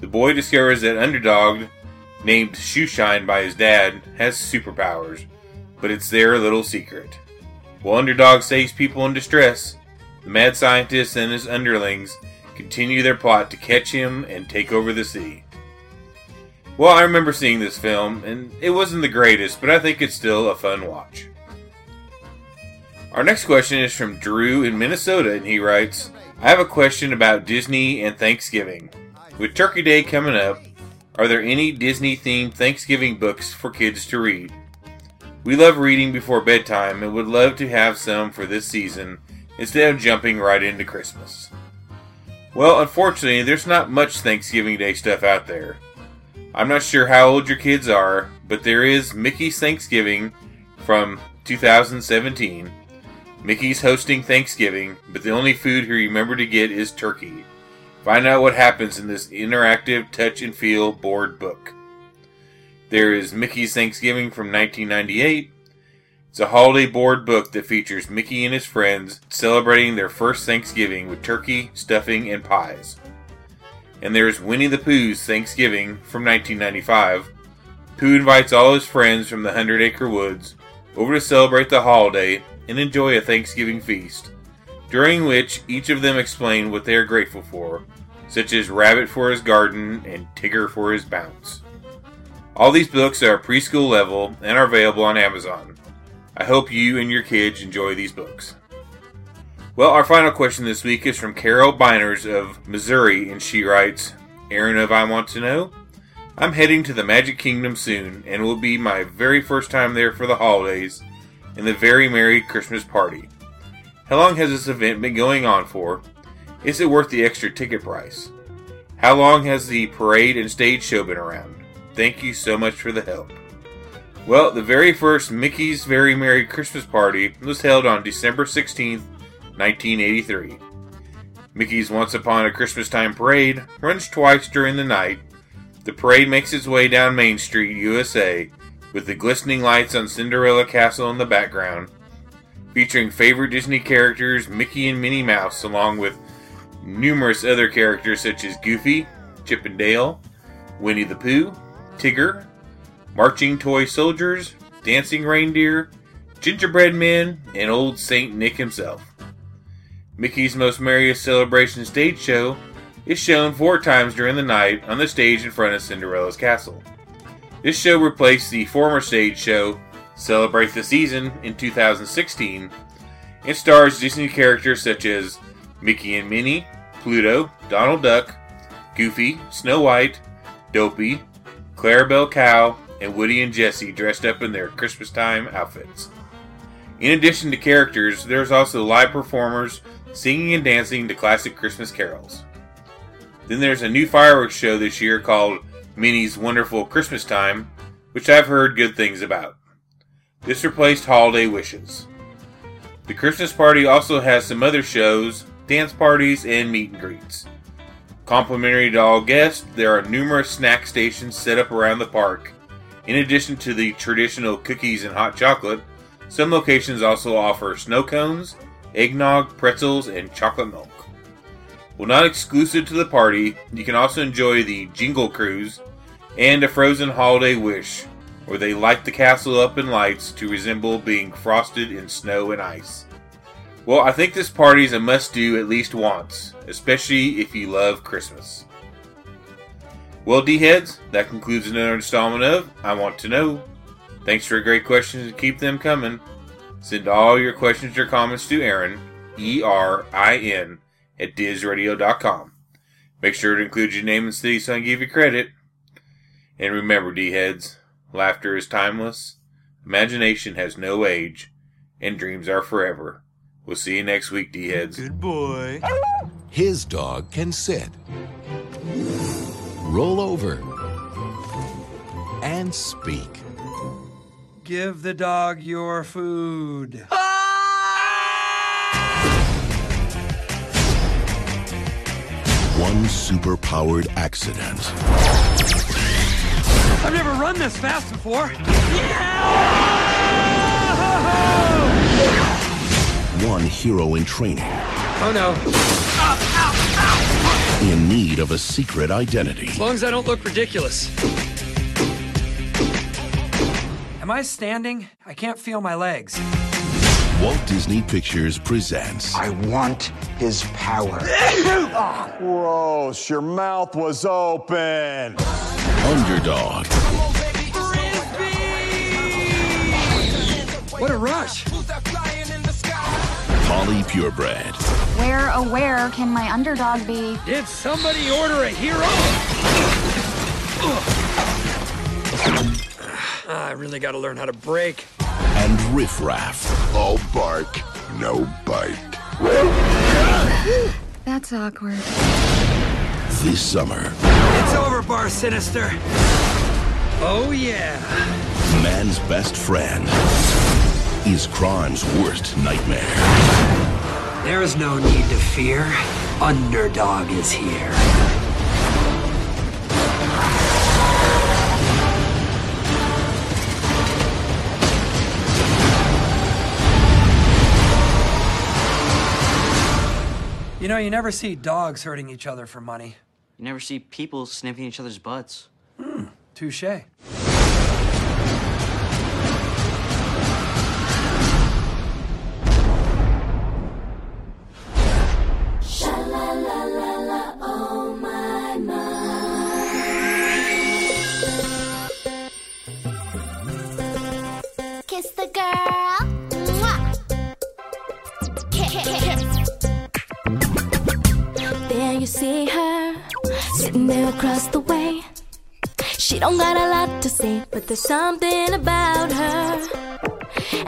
The boy discovers that Underdog, named Shoeshine by his dad, has superpowers, but it's their little secret. While Underdog saves people in distress, the mad scientist and his underlings continue their plot to catch him and take over the sea. Well, I remember seeing this film, and it wasn't the greatest, but I think it's still a fun watch. Our next question is from Drew in Minnesota, and he writes I have a question about Disney and Thanksgiving. With Turkey Day coming up, are there any Disney themed Thanksgiving books for kids to read? We love reading before bedtime and would love to have some for this season instead of jumping right into Christmas. Well, unfortunately, there's not much Thanksgiving Day stuff out there. I'm not sure how old your kids are, but there is Mickey's Thanksgiving from 2017. Mickey's hosting Thanksgiving, but the only food he remembered to get is turkey. Find out what happens in this interactive touch and feel board book. There is Mickey's Thanksgiving from 1998. It's a holiday board book that features Mickey and his friends celebrating their first Thanksgiving with turkey, stuffing, and pies. And there's Winnie the Pooh's Thanksgiving from 1995. Pooh invites all his friends from the Hundred Acre Woods over to celebrate the holiday and enjoy a Thanksgiving feast, during which each of them explain what they are grateful for, such as Rabbit for his garden and Tigger for his bounce. All these books are preschool level and are available on Amazon. I hope you and your kids enjoy these books. Well, our final question this week is from Carol Biners of Missouri, and she writes Erin of I Want to Know. I'm heading to the Magic Kingdom soon, and will be my very first time there for the holidays and the very merry Christmas party. How long has this event been going on for? Is it worth the extra ticket price? How long has the parade and stage show been around? Thank you so much for the help. Well, the very first Mickey's Very Merry Christmas Party was held on December 16, 1983. Mickey's Once Upon a Christmas Time Parade runs twice during the night. The parade makes its way down Main Street, USA, with the glistening lights on Cinderella Castle in the background, featuring favorite Disney characters Mickey and Minnie Mouse, along with numerous other characters such as Goofy, Chip and Dale, Winnie the Pooh, Tigger, marching toy soldiers, dancing reindeer, gingerbread men, and old Saint Nick himself. Mickey's Most Merriest Celebration stage show is shown four times during the night on the stage in front of Cinderella's castle. This show replaced the former stage show Celebrate the Season in 2016 and stars Disney characters such as Mickey and Minnie, Pluto, Donald Duck, Goofy, Snow White, Dopey, Clarabelle Cow, and Woody and Jesse dressed up in their Christmas time outfits. In addition to characters, there's also live performers singing and dancing to classic Christmas carols. Then there's a new fireworks show this year called Minnie's Wonderful Christmas Time, which I've heard good things about. This replaced Holiday Wishes. The Christmas party also has some other shows, dance parties, and meet and greets. Complimentary to all guests, there are numerous snack stations set up around the park. In addition to the traditional cookies and hot chocolate, some locations also offer snow cones, eggnog, pretzels, and chocolate milk. While not exclusive to the party, you can also enjoy the Jingle Cruise and a frozen holiday wish, where they light the castle up in lights to resemble being frosted in snow and ice. Well, I think this party is a must do at least once, especially if you love Christmas. Well, D heads, that concludes another installment of I Want to Know. Thanks for a great questions and keep them coming. Send all your questions or comments to Erin, E R I N, at DizRadio.com. Make sure to include your name and city so I can give you credit. And remember, D heads, laughter is timeless, imagination has no age, and dreams are forever. We'll see you next week, D heads. Good boy. His dog can sit, roll over, and speak. Give the dog your food. One super-powered accident. I've never run this fast before. [laughs] One hero in training. Oh no. In need of a secret identity. As long as I don't look ridiculous. Am I standing? I can't feel my legs. Walt Disney Pictures presents. I want his power. Gross, your mouth was open. Underdog. What a rush. Polly Purebred. Where, oh, where can my underdog be? Did somebody order a hero? Ah, I really gotta learn how to break. And Riff Raff. All bark, no bite. [gasps] That's awkward. This summer, It's over, Bar Sinister. Oh, yeah. man's best friend is crime's worst nightmare. There is no need to fear. Underdog is here. You know, you never see dogs hurting each other for money. You never see people sniffing each other's butts. Hmm, touche. See her, sitting there across the way. She don't got a lot to say, but there's something about her.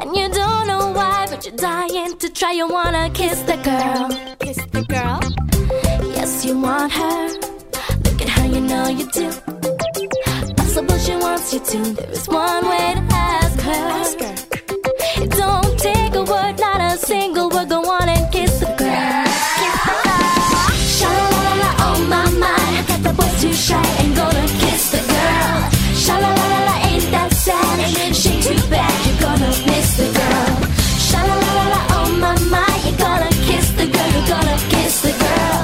And you don't know why, but you're dying to try. You wanna kiss the girl. Kiss the girl. Yes, you want her. Look at her, you know you do. Possible she wants you to. There is one way to ask her. Ask her. It don't take a word, not a single word. Go on and kiss too shy, ain't gonna kiss the girl. Sha la la la la, ain't that sad? She too bad, you're gonna miss the girl. Sha la la la la, oh my my. You're gonna kiss the girl, you're gonna kiss the girl.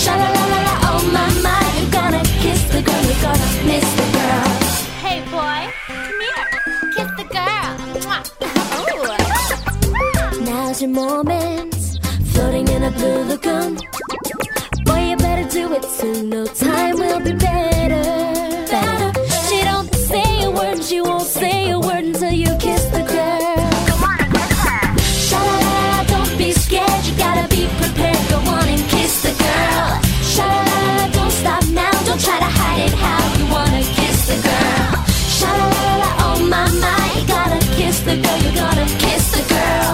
Sha la la la la, oh my my. You're gonna kiss the girl, you're gonna miss the girl. Hey boy, come here. Kiss the girl. Now's your moment, floating in a blue lagoon. Soon. No time will be better. Better. She don't say a word, she won't say a word until you kiss the girl. Come on, kiss her. Don't be scared, you gotta be prepared. Go on and kiss the girl. Don't stop now, don't try to hide it. How you wanna kiss the girl? Oh my my, you gotta kiss the girl, you gotta kiss the girl.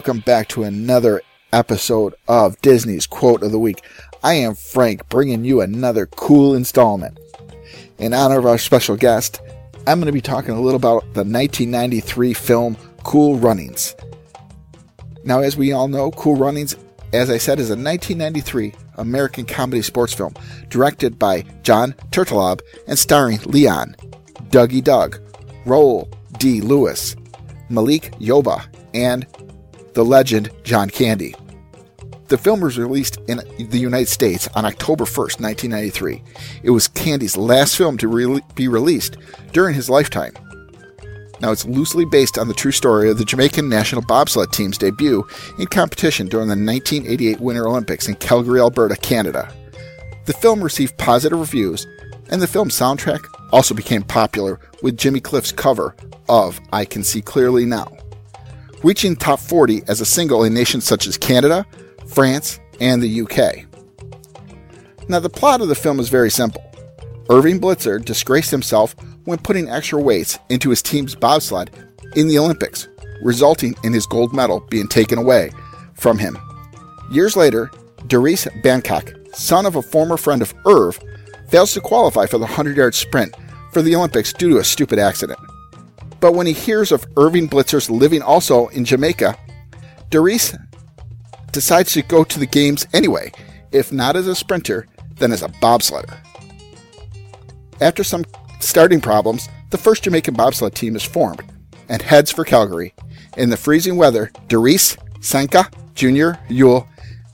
Welcome back to another episode of Disney's Quote of the Week. I am Frank, bringing you another cool installment. In honor of our special guest, I'm going to be talking a little about the 1993 film Cool Runnings. Now, as we all know, Cool Runnings, as I said, is a 1993 American comedy sports film directed by John Turteltaub and starring Leon, Dougie Doug, Rawle D. Lewis, Malik Yoba, and the legend John Candy. The film was released in the United States on October 1st, 1993. It was Candy's last film to re- be released during his lifetime. Now, it's loosely based on the true story of the Jamaican national bobsled team's debut in competition during the 1988 Winter Olympics in Calgary, Alberta, Canada. The film received positive reviews, and the film's soundtrack also became popular with Jimmy Cliff's cover of I Can See Clearly Now, reaching top 40 as a single in nations such as Canada, France, and the UK. Now, the plot of the film is very simple. Irving Blitzer disgraced himself when putting extra weights into his team's bobsled in the Olympics, resulting in his gold medal being taken away from him. Years later, Derice Bannock, son of a former friend of Irv, fails to qualify for the 100 yard sprint for the Olympics due to a stupid accident. But when he hears of Irving Blitzer's living also in Jamaica, Derice decides to go to the games anyway, if not as a sprinter, then as a bobsledder. After some starting problems, the first Jamaican bobsled team is formed and heads for Calgary. In the freezing weather, Derice, Sanka, Jr., Yul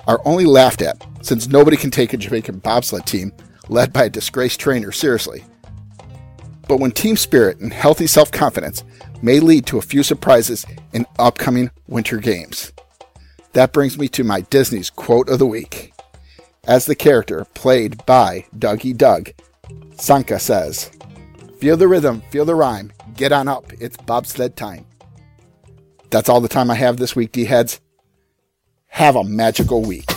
are only laughed at since nobody can take a Jamaican bobsled team led by a disgraced trainer seriously. But when team spirit and healthy self confidence may lead to a few surprises in upcoming winter games. That brings me to my Disney's quote of the week. As the character played by Dougie Doug, Sanka says, Feel the rhythm, feel the rhyme, get on up, it's bobsled time. That's all the time I have this week, D heads. Have a magical week.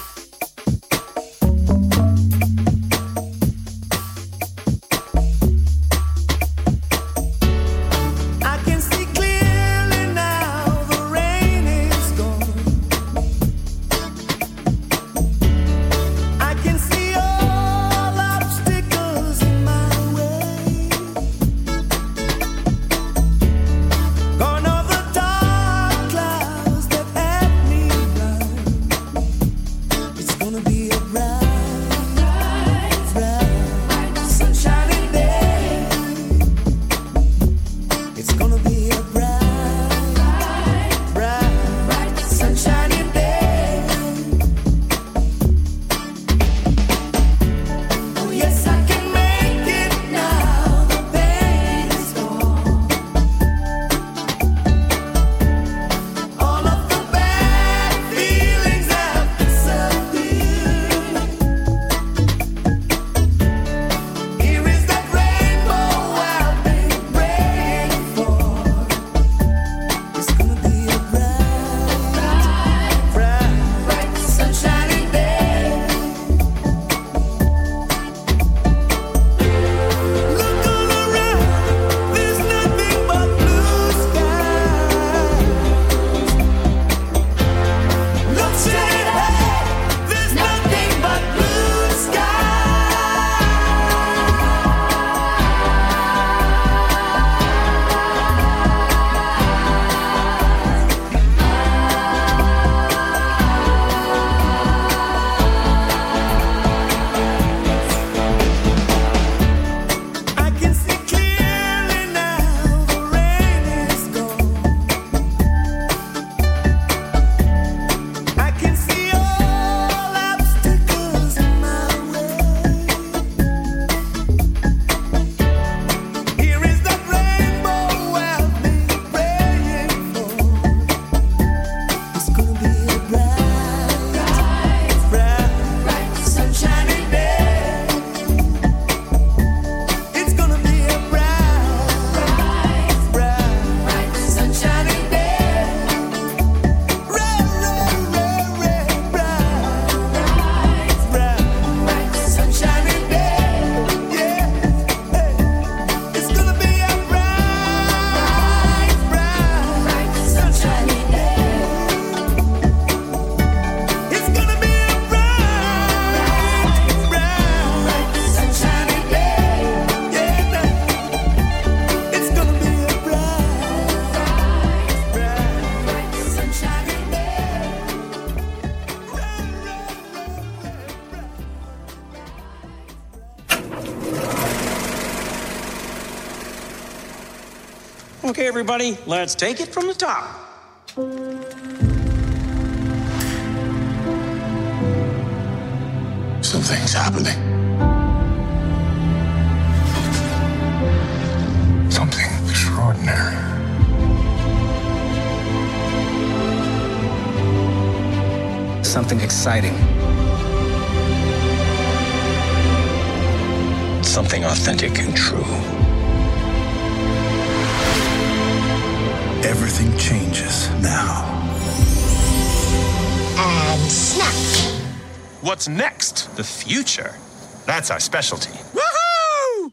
Everybody, let's take it from the top. Something's happening. Something extraordinary. Something exciting. Something authentic and true. Everything changes now. And snap. What's next? The future. That's our specialty. Woohoo!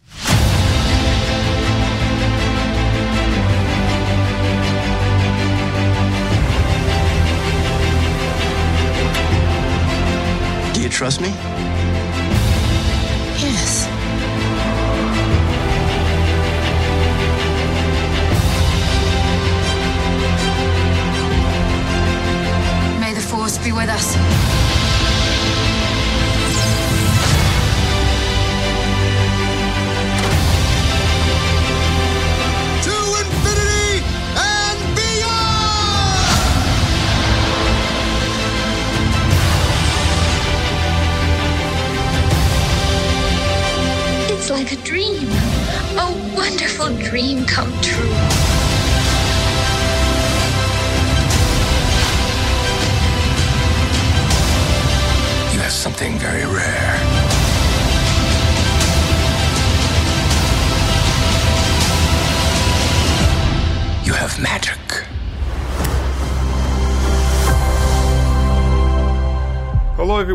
Do you trust me? Force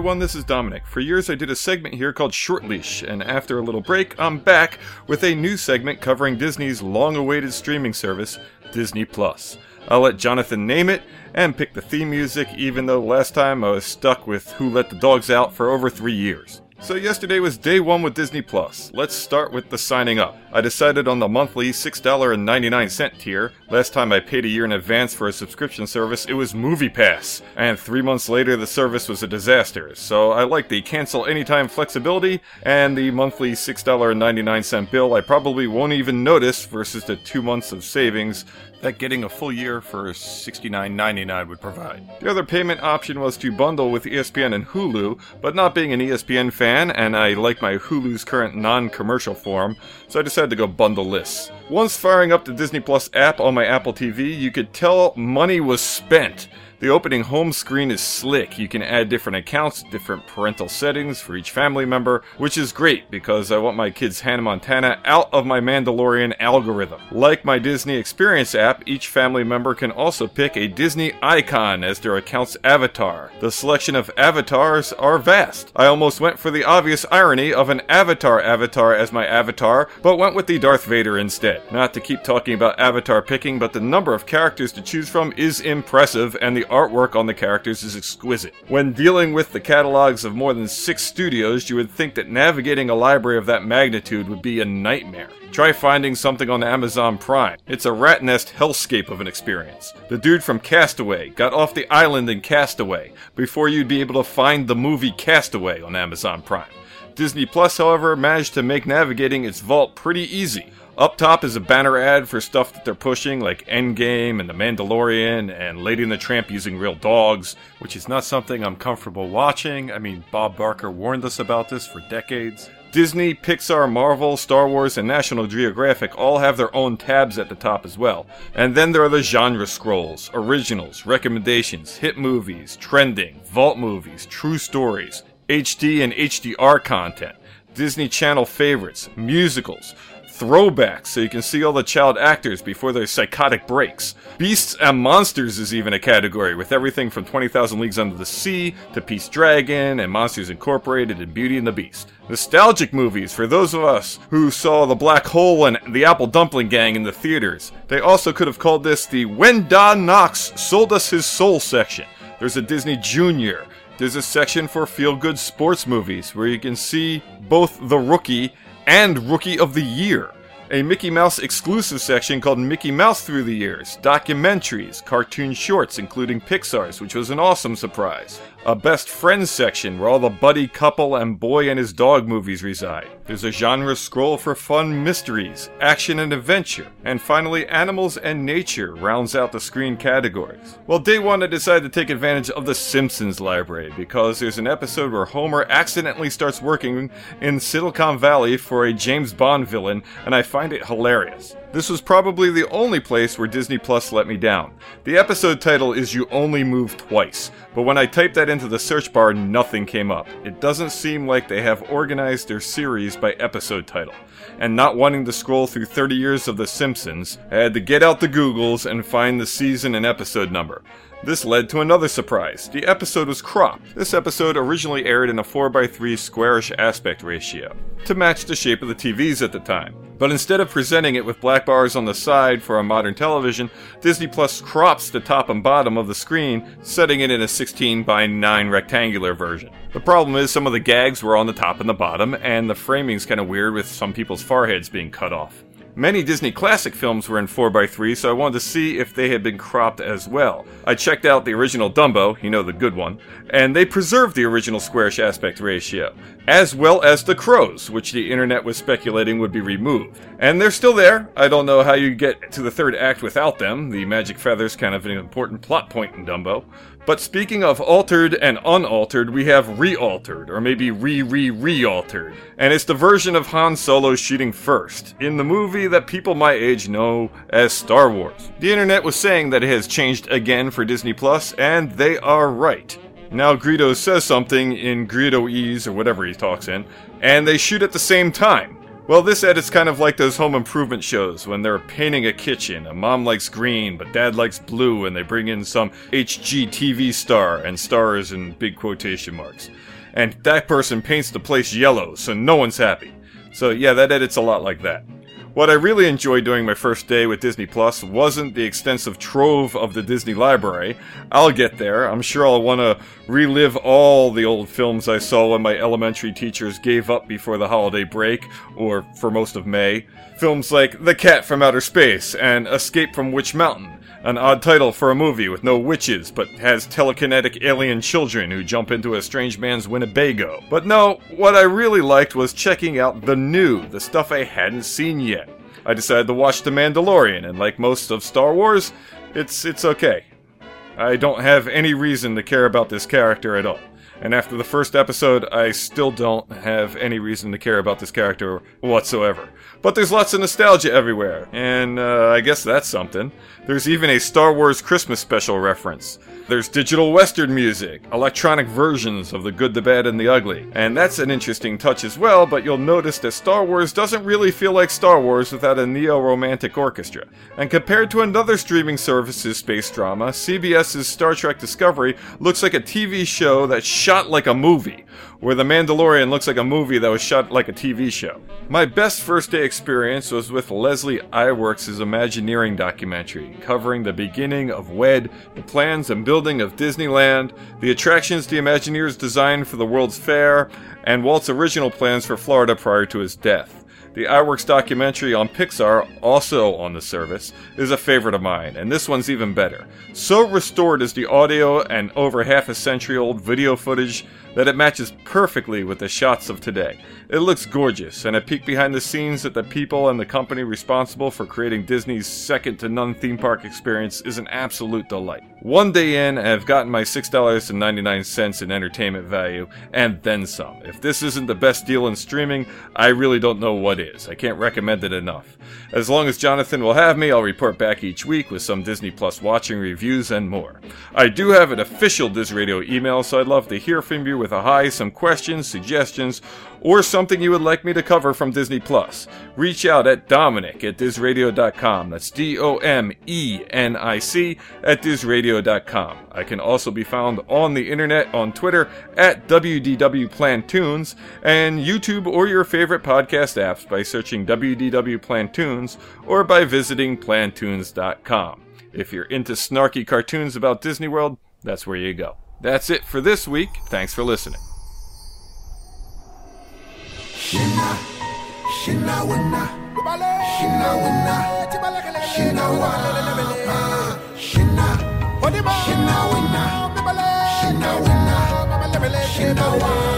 everyone, this is Dominic. For years I did a segment here called Short Leash, and after a little break, I'm back with a new segment covering Disney's long awaited streaming service, Disney Plus. I'll let Jonathan name it and pick the theme music, even though last time I was stuck with Who Let the Dogs Out for over three years. So yesterday was day one with Disney Plus. Let's start with the signing up. I decided on the monthly $6.99 tier. Last time I paid a year in advance for a subscription service, it was MoviePass. And three months later, the service was a disaster. So I like the cancel anytime flexibility and the monthly $6.99 bill I probably won't even notice versus the two months of savings that getting a full year for $69.99 would provide. The other payment option was to bundle with ESPN and Hulu, but not being an ESPN fan, and I like my Hulu's current non-commercial form, so I decided to go bundle-less. Once firing up the Disney Plus app on my Apple TV, you could tell money was spent. The opening home screen is slick. You can add different accounts, different parental settings for each family member, which is great because I want my kids Hannah Montana out of my Mandalorian algorithm. Like my Disney Experience app, each family member can also pick a Disney icon as their account's avatar. The selection of avatars are vast. I almost went for the obvious irony of an avatar avatar as my avatar, but went with the Darth Vader instead. Not to keep talking about avatar picking, but the number of characters to choose from is impressive and the artwork on the characters is exquisite. When dealing with the catalogs of more than six studios, you would think that navigating a library of that magnitude would be a nightmare. Try finding something on Amazon Prime. It's a rat nest hellscape of an experience. The dude from Castaway got off the island in Castaway before you'd be able to find the movie Castaway on Amazon Prime. Disney Plus, however, managed to make navigating its vault pretty easy. Up top is a banner ad for stuff that they're pushing, like Endgame and The Mandalorian and Lady and the Tramp using real dogs, which is not something I'm comfortable watching. I mean, Bob Barker warned us about this for decades. Disney, Pixar, Marvel, Star Wars, and National Geographic all have their own tabs at the top as well. And then there are the genre scrolls, originals, recommendations, hit movies, trending, vault movies, true stories, HD and HDR content, Disney Channel favorites, musicals, throwbacks so you can see all the child actors before their psychotic breaks. Beasts and Monsters is even a category with everything from 20,000 Leagues Under the Sea to Pete's Dragon and Monsters Incorporated and Beauty and the Beast. Nostalgic movies for those of us who saw The Black Hole and The Apple Dumpling Gang in the theaters. They also could have called this the When Don Knotts Sold Us His Soul section. There's a Disney Junior. There's a section for feel good sports movies where you can see both The Rookie and Rookie of the Year. A Mickey Mouse exclusive section called Mickey Mouse Through the Years, documentaries, cartoon shorts, including Pixar's, which was an awesome surprise. a best friends section where all the buddy couple and boy and his dog movies reside. There's a genre scroll for fun mysteries, action and adventure, and finally animals and nature rounds out the screen categories. Well, day one I decided to take advantage of the Simpsons library because there's an episode where Homer accidentally starts working in Silicon Valley for a James Bond villain, and I find it hilarious. This was probably the only place where Disney Plus let me down. The episode title is You Only Move Twice, but when I typed that into the search bar, nothing came up. It doesn't seem like they have organized their series by episode title. And not wanting to scroll through 30 years of The Simpsons, I had to get out the Googles and find the season and episode number. This led to another surprise. The episode was cropped. This episode originally aired in a 4x3 squarish aspect ratio to match the shape of the TVs at the time. But instead of presenting it with black bars on the side for a modern television, Disney Plus crops the top and bottom of the screen, setting it in a 16 by 9 rectangular version. The problem is some of the gags were on the top and the bottom, and the framing's kind of weird with some people's foreheads being cut off. Many Disney classic films were in 4x3, so I wanted to see if they had been cropped as well. I checked out the original Dumbo, you know, the good one, and they preserved the original squarish aspect ratio, as well as the crows, which the internet was speculating would be removed. And they're still there. I don't know how you get to the third act without them. The magic feather's kind of an important plot point in Dumbo. But speaking of altered and unaltered, we have re-altered, or maybe re-re-re-altered. And it's the version of Han Solo shooting first, in the movie that people my age know as Star Wars. The internet was saying that it has changed again for Disney Plus, and they are right. Now Greedo says something in Greedo-ese, or whatever he talks in, and they shoot at the same time. Well, this edit's kind of like those home improvement shows when they're painting a kitchen. A mom likes green, but dad likes blue, and they bring in some HGTV star, and stars in big quotation marks. And that person paints the place yellow, so no one's happy. So, yeah, that edit's a lot like that. What I really enjoyed doing my first day with Disney Plus wasn't the extensive trove of the Disney library. I'll get there. I'm sure I'll want to relive all the old films I saw when my elementary teachers gave up before the holiday break, or for most of May. Films like The Cat from Outer Space and Escape from Witch Mountain. An odd title for a movie with no witches, but has telekinetic alien children who jump into a strange man's Winnebago. But no, what I really liked was checking out the new, the stuff I hadn't seen yet. I decided to watch The Mandalorian, and like most of Star Wars, it's it's okay. I don't have any reason to care about this character at all. And after the first episode, I still don't have any reason to care about this character whatsoever. But there's lots of nostalgia everywhere, and uh, I guess that's something. There's even a Star Wars Christmas special reference. There's digital western music, electronic versions of The Good, the Bad, and the Ugly. And that's an interesting touch as well, but you'll notice that Star Wars doesn't really feel like Star Wars without a neo romantic orchestra. And compared to another streaming service's space drama, CBS's Star Trek Discovery looks like a TV show that's shot like a movie, where The Mandalorian looks like a movie that was shot like a TV show. My best first day experience was with Leslie Iwerks' Imagineering documentary, covering the beginning of WED, the plans and building of Disneyland, the attractions the Imagineers designed for the World's Fair, and Walt's original plans for Florida prior to his death. The Iwerks documentary on Pixar, also on the service, is a favorite of mine, and this one's even better. So restored is the audio and over half a century old video footage that it matches perfectly with the shots of today. It looks gorgeous, and a peek behind the scenes at the people and the company responsible for creating Disney's second to none theme park experience is an absolute delight. One day in, I've gotten my $6.99 in entertainment value, and then some. If this isn't the best deal in streaming, I really don't know what is. I can't recommend it enough. As long as Jonathan will have me, I'll report back each week with some Disney Plus watching reviews and more. I do have an official Diz Radio email, so I'd love to hear from you with a hi, some questions, suggestions, or something you would like me to cover from Disney Plus. Reach out at Domenic at DizRadio.com. That's D O M E N I C at DizRadio.com. I can also be found on the internet on Twitter at WDW Plantoons and YouTube or your favorite podcast apps by searching WDW Plantoons or by visiting plantoons.com. If you're into snarky cartoons about Disney World, that's where you go. That's it for this week. Thanks for listening. Shina, shina wina, shina wina, shina wa, shina, shina wina, shina wina.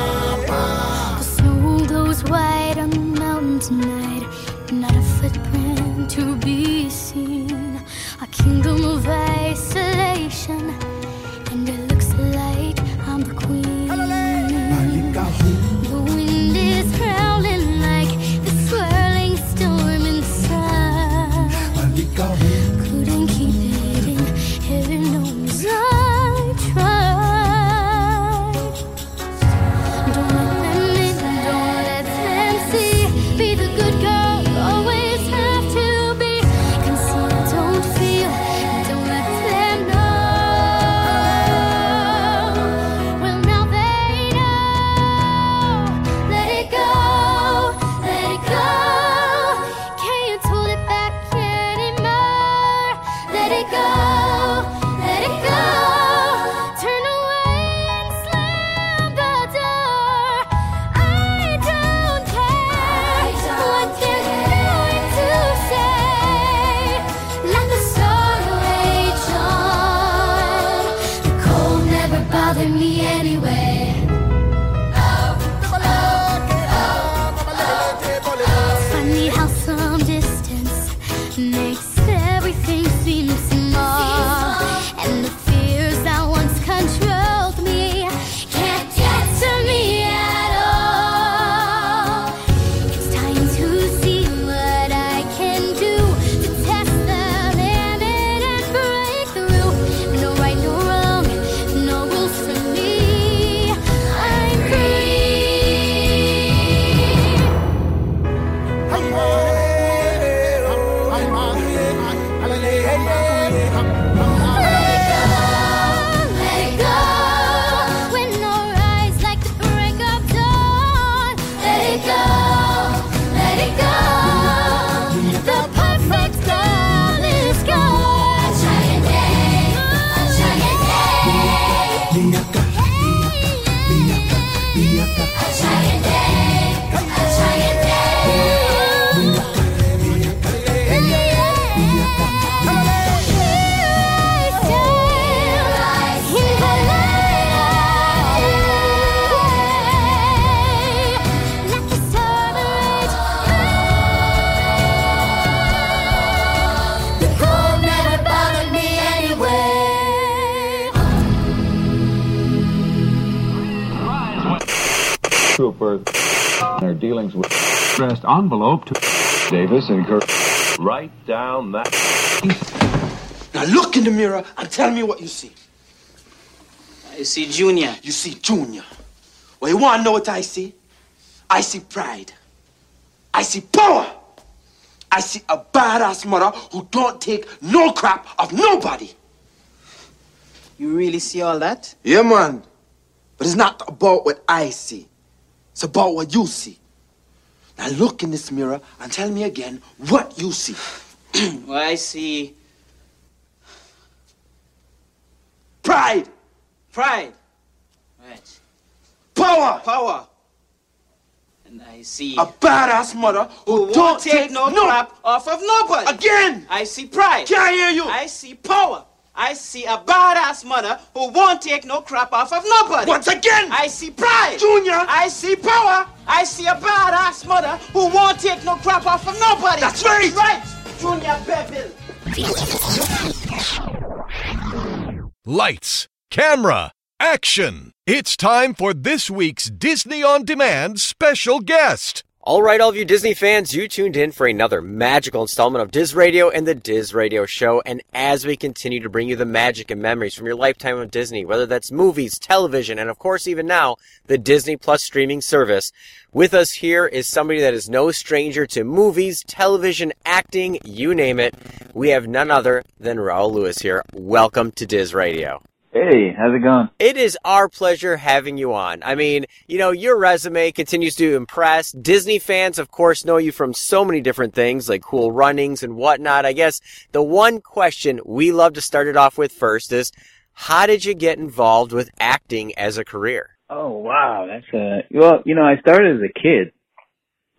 The snow goes white on the mountain tonight. Not a footprint to be seen. A kingdom of isolation. Envelope to Davis and Kirk. Write down that. Now look in the mirror and tell me what you see. I see Junior. You see Junior. Well, you want to know what I see? I see pride. I see power. I see a badass mother who don't take no crap of nobody. You really see all that? Yeah, man. But it's not about what I see. It's about what you see. Now look in this mirror and tell me again what you see. [clears throat] well, I see Pride. pride. Right. Power. Power. And I see A badass mother who, who don't won't take no crap off of nobody. Again. I see pride. Can't hear you. I see power. I see a badass mother who won't take no crap off of nobody. Once again. I see pride. Junior. I see power. I see a badass mother who won't take no crap off of nobody. That's right. Right. Junior Bevil. Lights, camera, action! It's time for this week's Disney On Demand special guest. All right, all of you Disney fans, you tuned in for another magical installment of Diz Radio and the Diz Radio Show. And as we continue to bring you the magic and memories from your lifetime of Disney, whether that's movies, television, and of course, even now, the Disney Plus streaming service, with us here is somebody that is no stranger to movies, television, acting, you name it. We have none other than Rawle Lewis here. Welcome to Diz Radio. Hey, how's it going? It is our pleasure having you on. I mean, you know, your resume continues to impress. Disney fans, of course, know you from so many different things like cool runnings and whatnot. I guess the one question we love to start it off with first is, how did you get involved with acting as a career? Oh wow, that's a well. You know, I started as a kid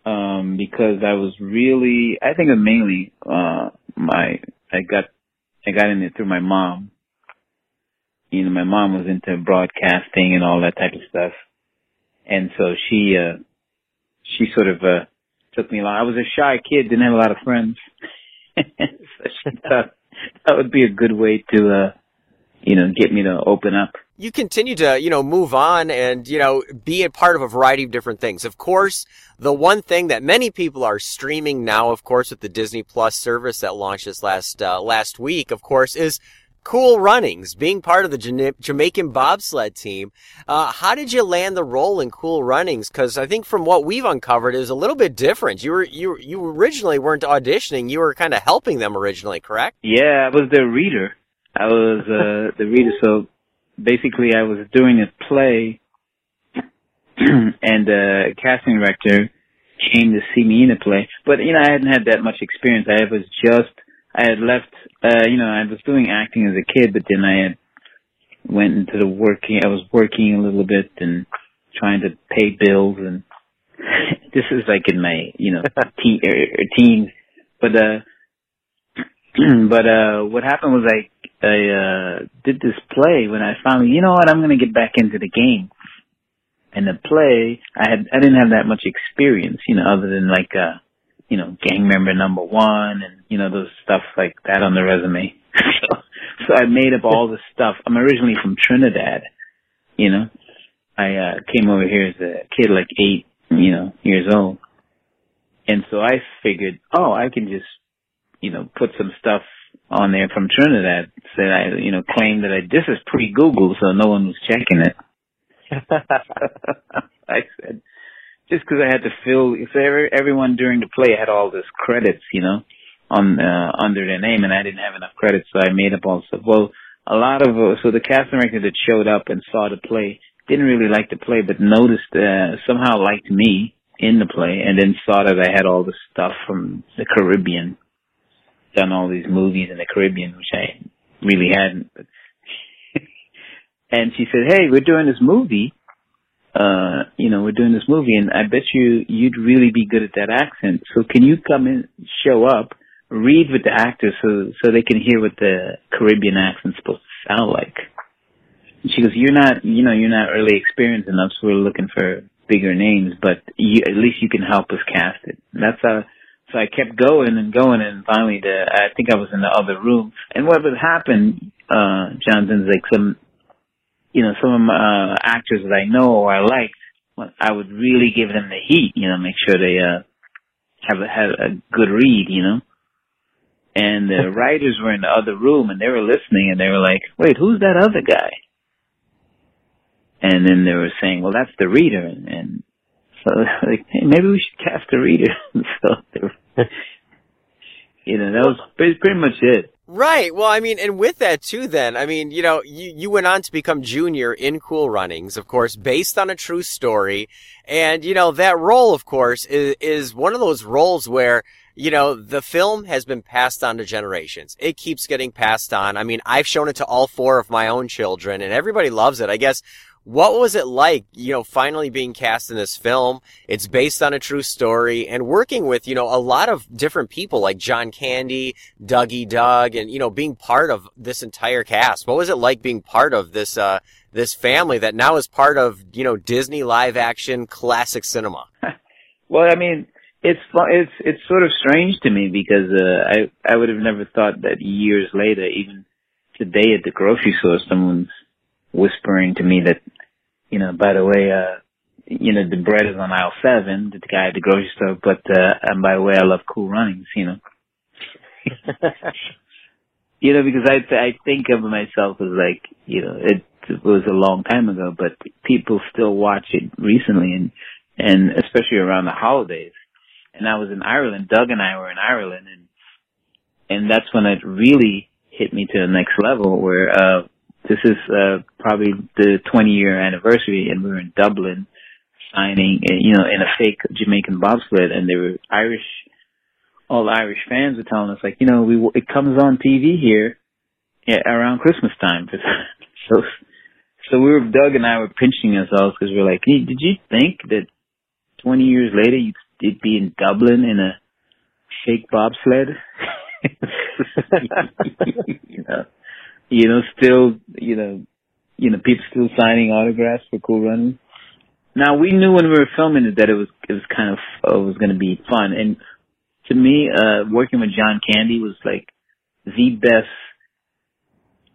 um, because I was really. I think it mainly uh, my. I got I got in it through my mom. You know, my mom was into broadcasting and all that type of stuff. And so she, uh, she sort of, uh, took me along. I was a shy kid, didn't have a lot of friends. [laughs] so she [laughs] thought that would be a good way to, uh, you know, get me to open up. you continue to, you know, move on and, you know, be a part of a variety of different things. Of course, the one thing that many people are streaming now, of course, with the Disney Plus service that launched this last, uh, last week, of course, is Cool Runnings, being part of the Jama- Jamaican bobsled team. Uh, how did you land the role in Cool Runnings? Cause I think from what we've uncovered, it was a little bit different. You were, you, you originally weren't auditioning. You were kind of helping them originally, correct? Yeah, I was the reader. I was uh, [laughs] the reader. So basically, I was doing a play, [clears throat] and uh, a casting director came to see me in a play. But you know, I hadn't had that much experience. I was just I had left. Uh, you know, I was doing acting as a kid, but then I had went into the working. I was working a little bit and trying to pay bills, and [laughs] this is like in my you know [laughs] teen, er, teens. But uh, [clears throat] but uh, what happened was I I uh, did this play when I finally, you know what, I'm gonna get back into the game. And the play, I had I didn't have that much experience, you know, other than like uh, you know, gang member number one and you know those stuff like that on the resume. [laughs] so, so I made up all this stuff. I'm originally from Trinidad, you know. I uh came over here as a kid, like eight, you know, years old. And so I figured, oh, I can just, you know, put some stuff on there from Trinidad. Said I, you know, claimed that I, this is pre-Google, so no one was checking it. [laughs] [laughs] I said, just because I had to fill, if every, everyone during the play had all this credits, you know, on uh, under their name, and I didn't have enough credits, so I made up all stuff. Well, a lot of uh, so the cast director that showed up and saw the play didn't really like the play, but noticed uh, somehow liked me in the play, and then saw that I had all the stuff from the Caribbean, done all these movies in the Caribbean, which I really hadn't. [laughs] And she said, "Hey, we're doing this movie." Uh, you know, we're doing this movie and I bet you you'd really be good at that accent. So can you come in, show up, read with the actors so, so they can hear what the Caribbean accent's supposed to sound like? And she goes, you're not, you know, you're not really experienced enough, so we're looking for bigger names, but you, at least you can help us cast it. And that's how, so I kept going and going and finally the, I think I was in the other room. And what would happen, uh, Jonathan's like some, you know, some of my uh, actors that I know or I liked, I would really give them the heat, you know, make sure they uh have a, have a good read, you know. And the writers were in the other room and they were listening and they were like, "Wait, who's that other guy?" And then they were saying, "Well, that's the reader." And, and so [laughs] like, hey, maybe we should cast the reader. [laughs] so were, [laughs] you know, that was pretty, pretty much it. Right. Well, I mean, and with that too, then, I mean, you know, you, you went on to become junior in Cool Runnings, of course, based on a true story. And, you know, that role, of course, is, is one of those roles where, you know, the film has been passed on to generations. It keeps getting passed on. I mean, I've shown it to all four of my own children and everybody loves it. I guess what was it like, you know, finally being cast in this film? It's based on a true story and working with, you know, a lot of different people like John Candy, Dougie Doug, and, you know, being part of this entire cast. What was it like being part of this, uh, this family that now is part of, you know, Disney live action classic cinema? [laughs] Well, I mean, it's it's it's sort of strange to me because uh, I I would have never thought that years later, even today at the grocery store, someone's whispering to me that, you know, by the way, uh, you know, the bread is on aisle seven, the guy at the grocery store, but, uh, and by the way, I love cool runnings, you know. [laughs] you know, because I, I think of myself as like, you know, it, it was a long time ago, but people still watch it recently and, and especially around the holidays. And I was in Ireland, Doug and I were in Ireland and, and that's when it really hit me to the next level where, uh, this is uh, probably the 20 year anniversary, and we were in Dublin signing, uh, you know, in a fake Jamaican bobsled, and they were Irish. All Irish fans were telling us, like, you know, we it comes on TV here yeah, around Christmas time. [laughs] so, so we were Doug and I were pinching ourselves because we are like, hey, did you think that 20 years later you'd be in Dublin in a fake bobsled? [laughs] you know you know, still, you know, you know, people still signing autographs for Cool Runnings. Now we knew when we were filming it that it was it was kind of uh, was going to be fun, and to me, uh, working with John Candy was like the best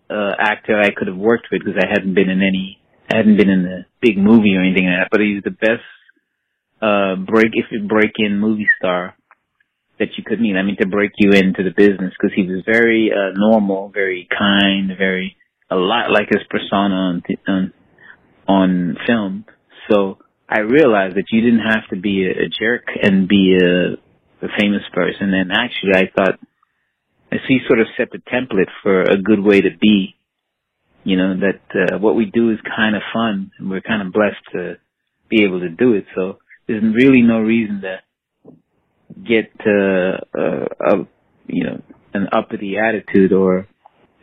uh, actor I could have worked with because I hadn't been in any, I hadn't been in a big movie or anything like that. But he's the best uh, break if you break in movie star that you could meet. I mean, to break you into the business because he was very uh, normal, very kind, very a lot like his persona on on on film. So I realized that you didn't have to be a, a jerk and be a, a famous person. And actually, I thought as he sort of set the template for a good way to be. You know that uh, what we do is kind of fun, and we're kind of blessed to be able to do it. So there's really no reason to get uh, uh, a you know an uppity attitude or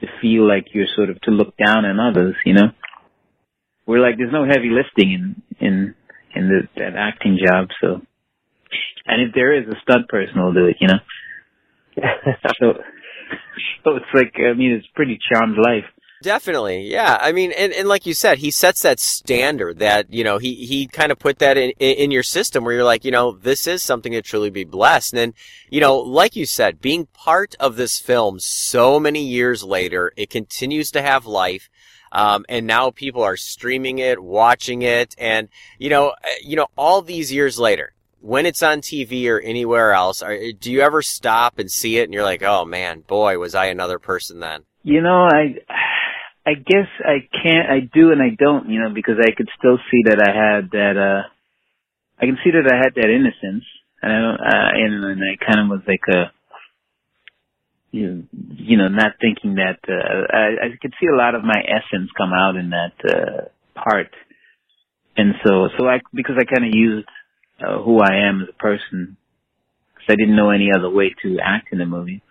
to feel like you're sort of to look down on others. You know, we're like there's no heavy lifting in in in the, that acting job. So, and if there is a stunt person, will do it. You know. [laughs] so, so it's like I mean, it's pretty charmed life. Definitely, yeah. I mean, and, and like you said, he sets that standard that you know he he kind of put that in in your system where you're like, you know, this is something to truly be blessed. And then, you know, like you said, being part of this film so many years later, it continues to have life. Um, and now people are streaming it, watching it, and you know, uh, you know, all these years later, when it's on TV or anywhere else, are, do you ever stop and see it and you're like, oh man, boy, was I another person then? You know, I I guess I can't. I do and I don't. You know, because I could still see that I had that. uh I can see that I had that innocence, and I don't. Uh, and, and I kind of was like a. You know, you know, not thinking that uh, I, I could see a lot of my essence come out in that uh, part, and so so I because I kind of used uh, who I am as a person because I didn't know any other way to act in the movie,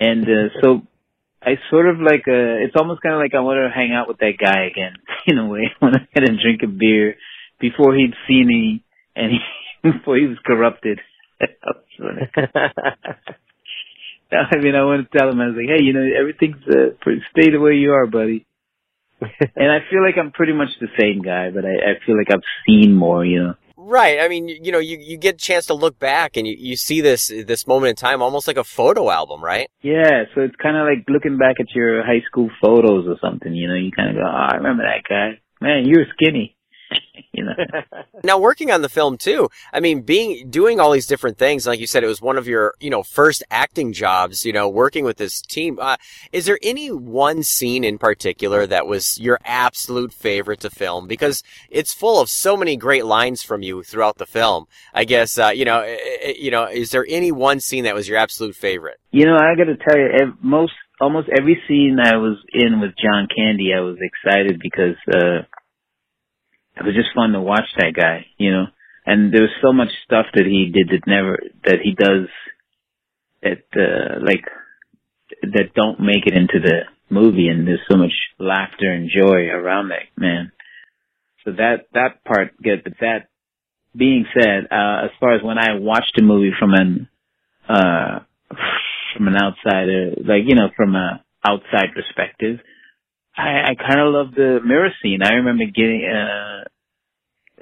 and uh, so I sort of like uh it's almost kind of like I want to hang out with that guy again [laughs] in a way. I want to get and drink a beer before he'd seen me and he, [laughs] before he was corrupted. [laughs] I mean, I want to tell him I was like, hey, you know, everything's uh, pretty, stay the way you are, buddy. and I feel like I'm pretty much the same guy, but I, I feel like I've seen more, you know. Right. I mean, you know, you, you get a chance to look back and you, you see this, this moment in time almost like a photo album, right? Yeah. So it's kind of like looking back at your high school photos or something, you know, you kind of go, oh, I remember that guy. Man, you were skinny. [laughs] you know. [laughs] now working on the film too. I mean, being doing all these different things, like you said, it was one of your you know first acting jobs. You know, working with this team. Uh, is there any one scene in particular that was your absolute favorite to film? Because it's full of so many great lines from you throughout the film. I guess uh, you know, eh, eh, you know, is there any one scene that was your absolute favorite? You know, I got to tell you, most almost every scene I was in with John Candy, I was excited because. uh it was just fun to watch that guy, you know. And there was so much stuff that he did that never that he does that uh like that don't make it into the movie and there's so much laughter and joy around that man. So that that part good but that being said, uh as far as when I watched a movie from an uh from an outsider like, you know, from a outside perspective, I, I kind of love the mirror scene. I remember getting, uh,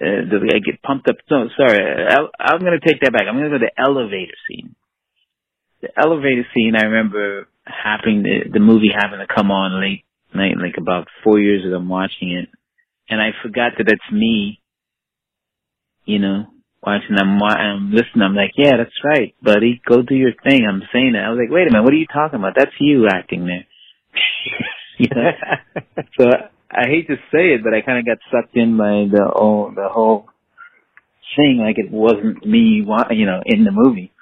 uh, the, I get pumped up. No, sorry, I, I'm going to take that back. I'm going to go to the elevator scene. The elevator scene, I remember having the, the movie having to come on late night, like about four years ago, I'm watching it. And I forgot that that's me, you know, watching, I'm, I'm listening. I'm like, yeah, that's right, buddy. Go do your thing. I'm saying that. I was like, wait a minute, what are you talking about? That's you acting there. You [laughs] know? so I hate to say it, but I kind of got sucked in by the whole the whole thing, like it wasn't me, you know, in the movie.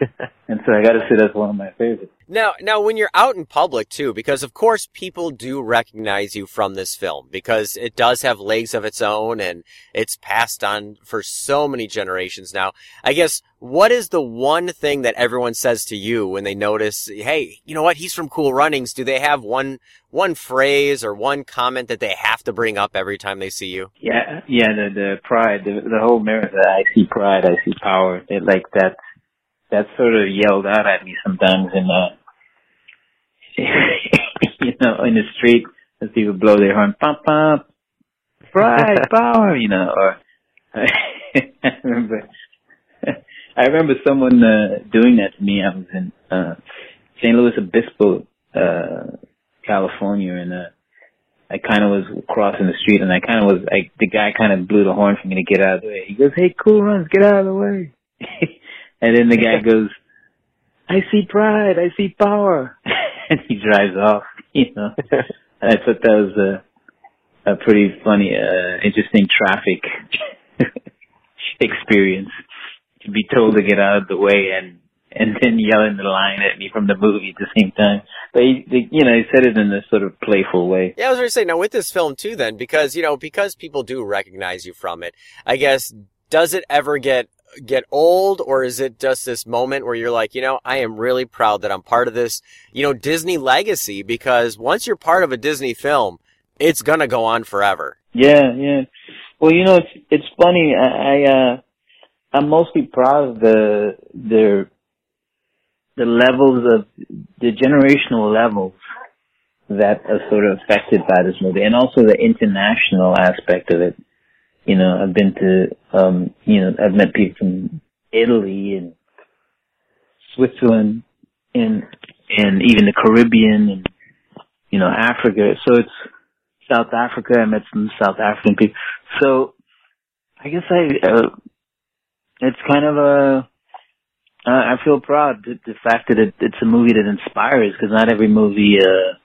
[laughs] and so I got to say that's one of my favorites. Now, now when you're out in public too, because of course people do recognize you from this film because it does have legs of its own and it's passed on for so many generations now. I guess what is the one thing that everyone says to you when they notice, hey, you know what, he's from Cool Runnings? Do they have one one phrase or one comment that they have to bring up every time they see you? Yeah, yeah, the the pride, the, the whole mirror. I see pride, I see power. It like that that sort of yelled out at me sometimes in the [laughs] you know in the street as people blow their horn, pump pump, pride, [laughs] power, you know, or [laughs] I remember, I remember someone uh, doing that to me. I was in uh, San Luis Obispo, uh, California, and uh, I kind of was crossing the street, and I kind of was, I, the guy kind of blew the horn for me to get out of the way. He goes, "Hey, Cool Runs, get out of the way!" And then the guy [laughs] goes, "I see pride, I see power," [laughs] and he drives off. [laughs] You know, I thought that was a a pretty funny, uh, interesting traffic experience to be told to get out of the way and and then yelling the line at me from the movie at the same time. But he, the, you know, he said it in a sort of playful way. Yeah, I was going to say, now with this film too then, because, you know, because people do recognize you from it, I guess, does it ever get get old or is it just this moment where you're like, you know, I am really proud that I'm part of this, you know, Disney legacy because once you're part of a Disney film, it's going to go on forever. Yeah, yeah. Well, you know, it's it's funny. I, I uh I'm mostly proud of the the the levels of the generational levels that are sort of affected by this movie, and also the international aspect of it. You know, I've been to, um, you know, I've met people from Italy and Switzerland and and even the Caribbean and you know Africa. So it's South Africa. I met some South African people. So I guess I uh, it's kind of a uh, I feel proud the, the fact that it, it's a movie that inspires because not every movie uh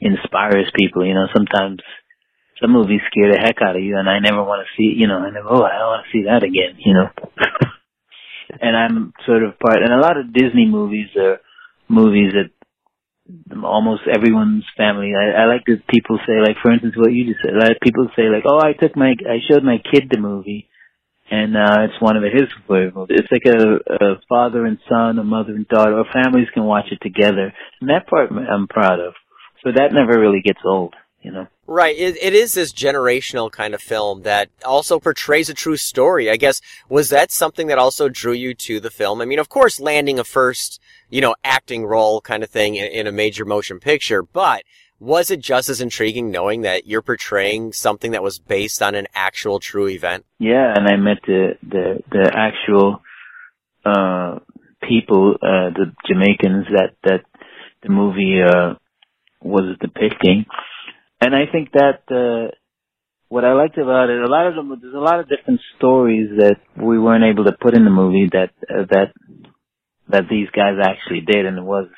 inspires people. You know, sometimes some movies scare the heck out of you, and I never want to see. You know, I never. Oh, I don't want to see that again. You know. [laughs] and I'm sort of part. And a lot of Disney movies are movies that almost everyone's family. I, I like that people say, like for instance, what you just said. Like people say, like, oh, I took my, I showed my kid the movie, and uh it's one of his favorite movies. It's like a, a father and son, a mother and daughter, or families can watch it together, and that part I'm proud of. So that never really gets old, you know. Right. It, it is this generational kind of film that also portrays a true story. I guess, was that something that also drew you to the film? I mean, of course, landing a first, you know, acting role kind of thing in, in a major motion picture, but was it just as intriguing knowing that you're portraying something that was based on an actual true event? Yeah, and I met the, the, the actual, uh, people, uh, the Jamaicans that, that the movie, uh, was depicting. And I think that uh, what I liked about it, a lot of them, there's a lot of different stories that we weren't able to put in the movie that uh, that that these guys actually did, and it was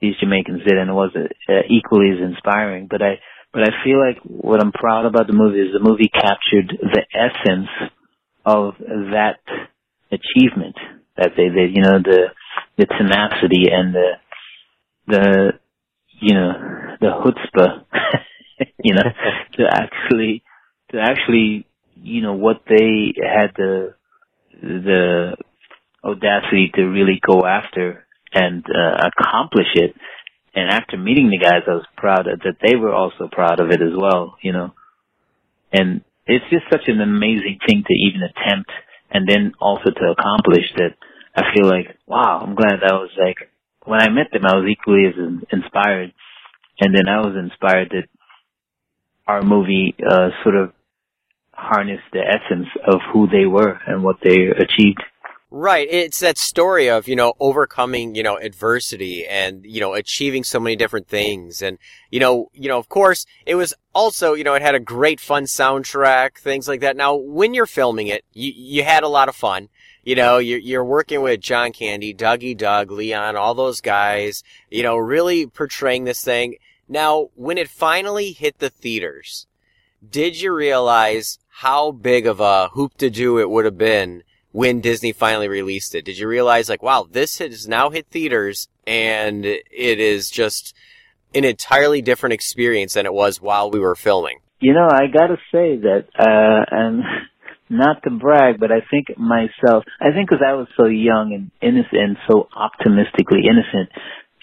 these Jamaicans did, and it was uh, equally as inspiring. But I but I feel like what I'm proud about the movie is the movie captured the essence of that achievement that they did. You know, the the tenacity and the the you know the chutzpah [laughs] [laughs] you know, [laughs] to actually, to actually, you know, what they had the, the audacity to really go after and uh, accomplish it. And after meeting the guys, I was proud of, that they were also proud of it as well, you know. And it's just such an amazing thing to even attempt and then also to accomplish that I feel like, wow, I'm glad that was like, when I met them, I was equally as inspired. And then I was inspired that our movie uh, sort of harnessed the essence of who they were and what they achieved. Right. It's that story of, you know, overcoming, you know, adversity and, you know, achieving so many different things. And, you know, you know, of course, it was also, you know, it had a great fun soundtrack, things like that. Now, when you're filming it, you, you had a lot of fun. You know, you're, you're working with John Candy, Dougie Doug, Leon, all those guys, you know, really portraying this thing. Now, when it finally hit the theaters, did you realize how big of a hoop to do it would have been when Disney finally released it? Did you realize like, wow, this has now hit theaters and it is just an entirely different experience than it was while we were filming? You know, I gotta say that, uh, and [laughs] not to brag, but I think myself, I think because I was so young and innocent and so optimistically innocent,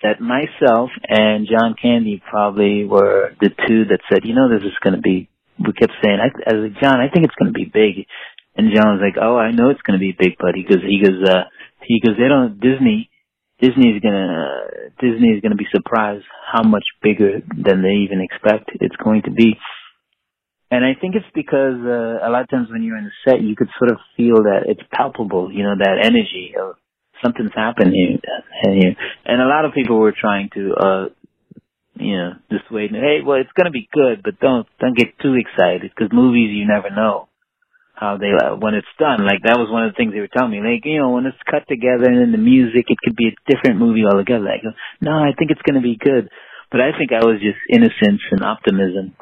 that myself and John Candy probably were the two that said, you know, this is going to be. We kept saying, I, I was like, John, I think it's going to be big, and John was like, oh, I know it's going to be big, he goes, he goes, uh, he goes, they don't Disney Disney's gonna Disney is gonna be surprised how much bigger than they even expect it's going to be. And I think it's because uh, a lot of times when you're in the set, you could sort of feel that it's palpable, you know, that energy of something's happening here. And a lot of people were trying to, uh, you know, dissuade me. Hey, well, it's gonna be good, but don't don't get too excited because movies you never know how they uh, when it's done. Like that was one of the things they were telling me. Like you know, when it's cut together and then the music, it could be a different movie altogether. Go, no, I think it's gonna be good. But I think I was just innocence and optimism.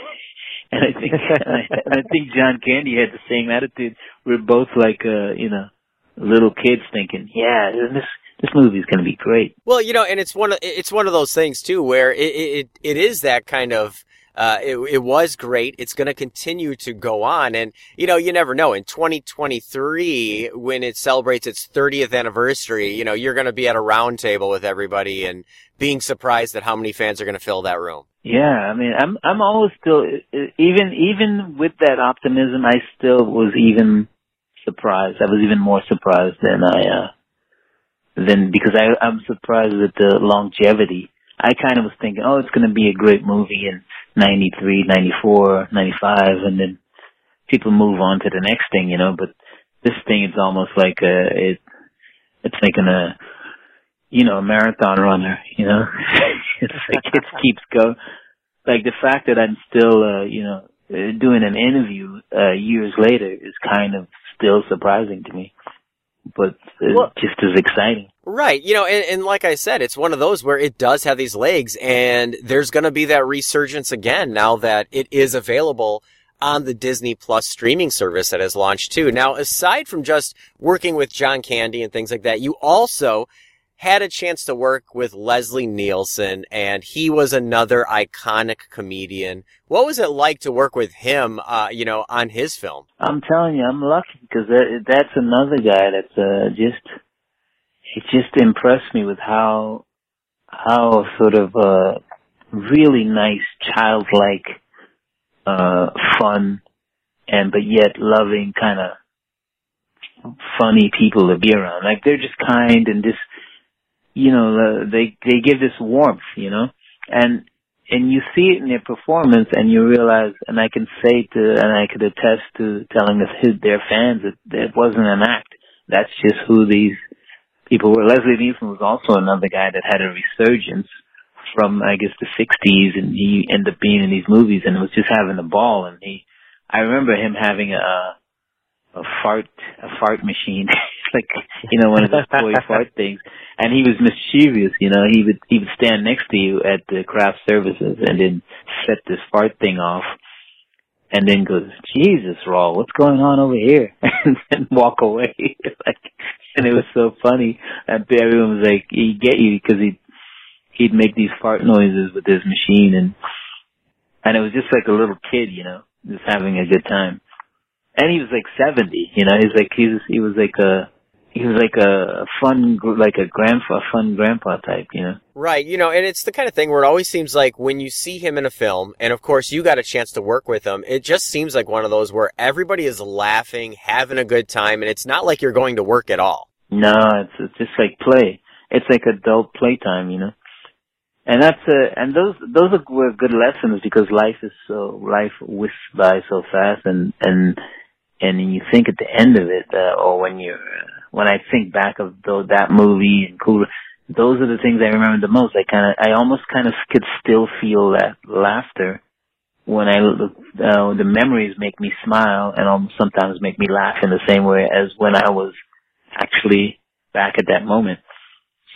[laughs] and I think and I, and I think John Candy had the same attitude. We're both like uh, you know, little kids thinking, yeah, this this movie's going to be great. Well, you know, and it's one of it's one of those things too where it it, it is that kind of uh, it, it was great. It's going to continue to go on. And, you know, you never know. In 2023, when it celebrates its 30th anniversary, you know, you're going to be at a round table with everybody and being surprised at how many fans are going to fill that room. Yeah, I mean, I'm I'm always still even even with that optimism, I still was even surprised. I was even more surprised than I uh than because I I'm surprised at the longevity. I kind of was thinking, oh, it's going to be a great movie in 93, 94, 95, and then people move on to the next thing, you know, but this thing is almost like a, it, it's like an, a, you know, a marathon runner, you know, [laughs] it's like it [laughs] keeps going. Like the fact that I'm still, uh, you know, doing an interview, uh, years later is kind of still surprising to me but well, just as exciting. Right. You know, and, and, like I said, it's one of those where it does have these legs and there's going to be that resurgence again now that it is available on the Disney Plus streaming service that has launched too. Now, aside from just working with John Candy and things like that, you also had a chance to work with Leslie Nielsen, and he was another iconic comedian. What was it like to work with him, uh, you know, on his film? I'm telling you, I'm lucky because that, that's another guy that's uh, just he just impressed me with how how sort of uh, really nice, childlike, uh, fun, and but yet loving kind of funny people to be around. Like they're just kind and just you know, they they give this warmth, you know, and and you see it in their performance, and you realize, and I can say to, and I could attest to telling his, their fans that it wasn't an act. That's just who these people were. Leslie Nielsen was also another guy that had a resurgence from, I guess, the '60s, and he ended up being in these movies, and was just having a ball. And he, I remember him having a a fart a fart machine [laughs] like you know one of those toy [laughs] fart things. And he was mischievous you know. He would he would stand next to you at the craft services and then set this fart thing off and then goes jesus Rawle what's going on over here? [laughs] And then walk away. [laughs] Like and it was so funny. And everyone was like he'd get you because he'd he'd make these fart noises with his machine. And and it was just like a little kid you know just having a good time. And he was like 70, you know, he's like, he was, he was like a, he was like a fun, like a grandpa, fun grandpa type, you know? Right. You know, and it's the kind of thing where it always seems like when you see him in a film, and of course you got a chance to work with him, it just seems like one of those where everybody is laughing, having a good time, and it's not like you're going to work at all. No, it's, it's just like play. It's like adult playtime, you know? and that's uh, and those those are, were good lessons because life is so life whisks by so fast and and and you think at the end of it, uh, or when you, uh, when I think back of the, that movie and cool, those are the things I remember the most. I kind of, I almost kind of could still feel that laughter when I look. Uh, the memories make me smile and almost sometimes make me laugh in the same way as when I was actually back at that moment.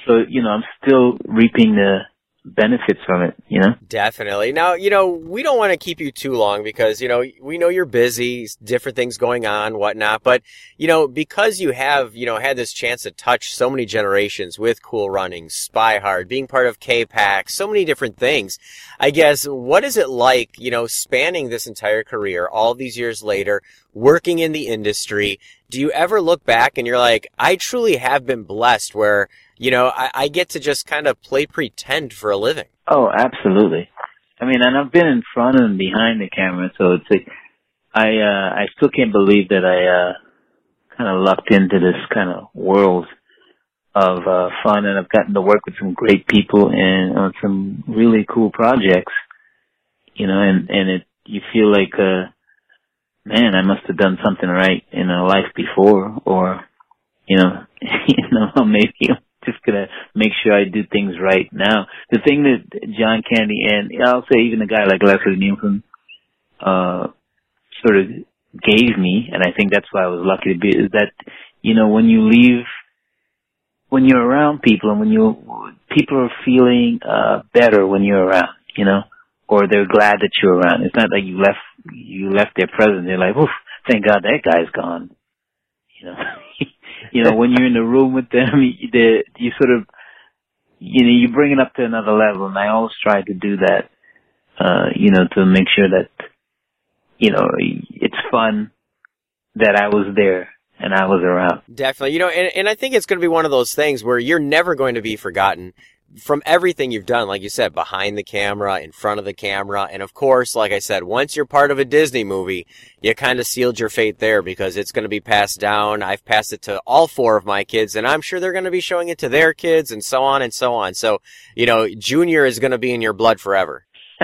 So you know, I'm still reaping the benefits from it, you know? Definitely. Now, you know, we don't want to keep you too long because, you know, we know you're busy, different things going on, whatnot, but, you know, because you have, you know, had this chance to touch so many generations with Cool Running, Spy Hard, being part of K-Pax, so many different things, I guess, what is it like, you know, spanning this entire career, all these years later, working in the industry? Do you ever look back and you're like, I truly have been blessed where, you know, I, I get to just kind of play pretend for a living. Oh, absolutely. I mean, and I've been in front and behind the camera, so it's like, I, uh, I still can't believe that I, uh, kind of lucked into this kind of world of uh, fun, and I've gotten to work with some great people and on some really cool projects. You know, and and it you feel like, uh, man, I must have done something right in a life before, or you know, [laughs] you know, maybe just gonna make sure I do things right now. The thing that John Candy and I'll say even a guy like Leslie Nielsen, uh, sort of gave me, and I think that's why I was lucky to be, is that, you know, when you leave, when you're around people and when you, people are feeling, uh, better when you're around, you know, or they're glad that you're around. It's not like you left, you left their presence. They're like, oof, thank God that guy's gone. You know, [laughs] you know, when you're in the room with them, [laughs] you, you sort of, you know, you bring it up to another level. And I always try to do that, uh, you know, to make sure that, you know, it's fun that I was there and I was around. Definitely. You know, and, and I think it's going to be one of those things where you're never going to be forgotten from everything you've done, like you said, behind the camera, in front of the camera. And of course, like I said, once you're part of a Disney movie, you kind of sealed your fate there because it's going to be passed down. I've passed it to all four of my kids and I'm sure they're going to be showing it to their kids and so on and so on. So, you know, Junior is going to be in your blood forever. [laughs]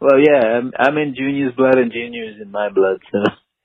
well, yeah, I'm, I'm in Junior's blood and Junior's in my blood. So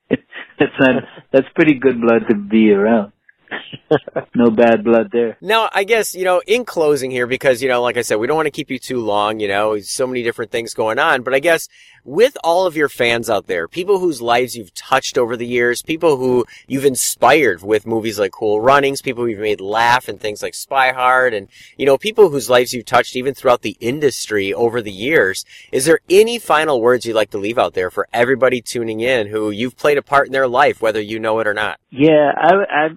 [laughs] that's not, uh, that's pretty good blood to be around. [laughs] no bad blood there. Now, I guess, you know, in closing here, because, you know, like I said, we don't want to keep you too long, you know, so many different things going on, but I guess with all of your fans out there, people whose lives you've touched over the years, people who you've inspired with movies like Cool Runnings, people you've made laugh and things like Spy Hard, and, you know, people whose lives you've touched even throughout the industry over the years, is there any final words you'd like to leave out there for everybody tuning in who you've played a part in their life, whether you know it or not? Yeah, I, I,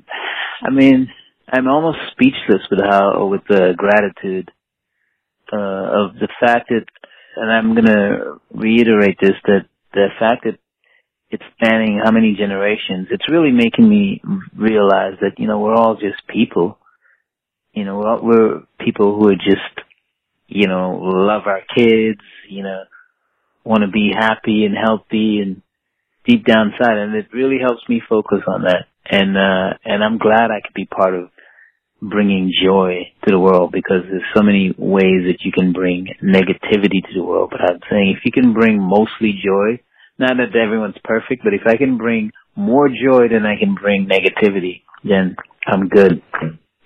I mean, I'm almost speechless with how, with the gratitude, uh, of the fact that, and I'm gonna reiterate this, that the fact that it's spanning how many generations, it's really making me realize that, you know, we're all just people. You know, we're, all, we're people who are just, you know, love our kids, you know, want to be happy and healthy and deep down inside. And it really helps me focus on that and uh and I'm glad I could be part of bringing joy to the world because there's so many ways that you can bring negativity to the world. But I'm saying if you can bring mostly joy, not that everyone's perfect, but if I can bring more joy than I can bring negativity, then I'm good.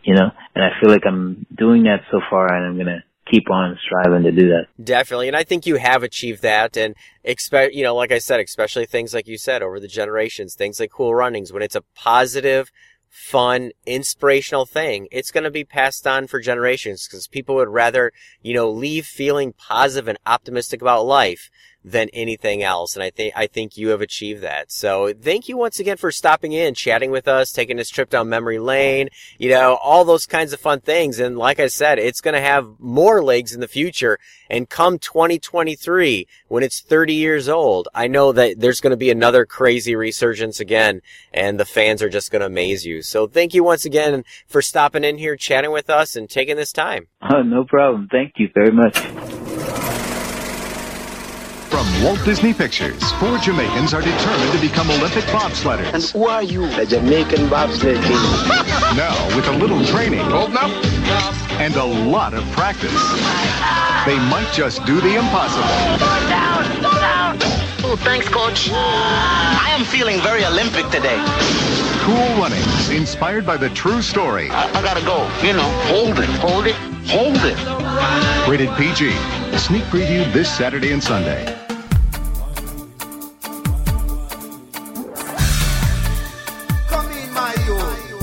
You know, and I feel like I'm doing that so far and I'm gonna keep on striving to do that. Definitely. And I think you have achieved that. And expect, you know, like I said, especially things like you said over the generations, things like cool runnings, when it's a positive, fun, inspirational thing, it's going to be passed on for generations because people would rather, you know, leave feeling positive and optimistic about life than anything else. And I think, I think you have achieved that. So thank you once again for stopping in, chatting with us, taking this trip down memory lane, you know, all those kinds of fun things. And like I said, it's going to have more legs in the future. And come 2023, when it's 30 years old, I know that there's going to be another crazy resurgence again and the fans are just going to amaze you. So thank you once again for stopping in here, chatting with us and taking this time. Oh, [laughs] no problem. Thank you very much. From Walt Disney Pictures, four Jamaicans are determined to become Olympic bobsledders. And who are you? A Jamaican bobsled king. now, with a little training Holding up. and a lot of practice, they might just do the impossible. Slow down, slow down. Oh, thanks, coach. I am feeling very Olympic today. Cool Runnings, inspired by the true story. I, I gotta go. You know, hold it, hold it, hold it. Rated PG. Sneak preview this Saturday and Sunday.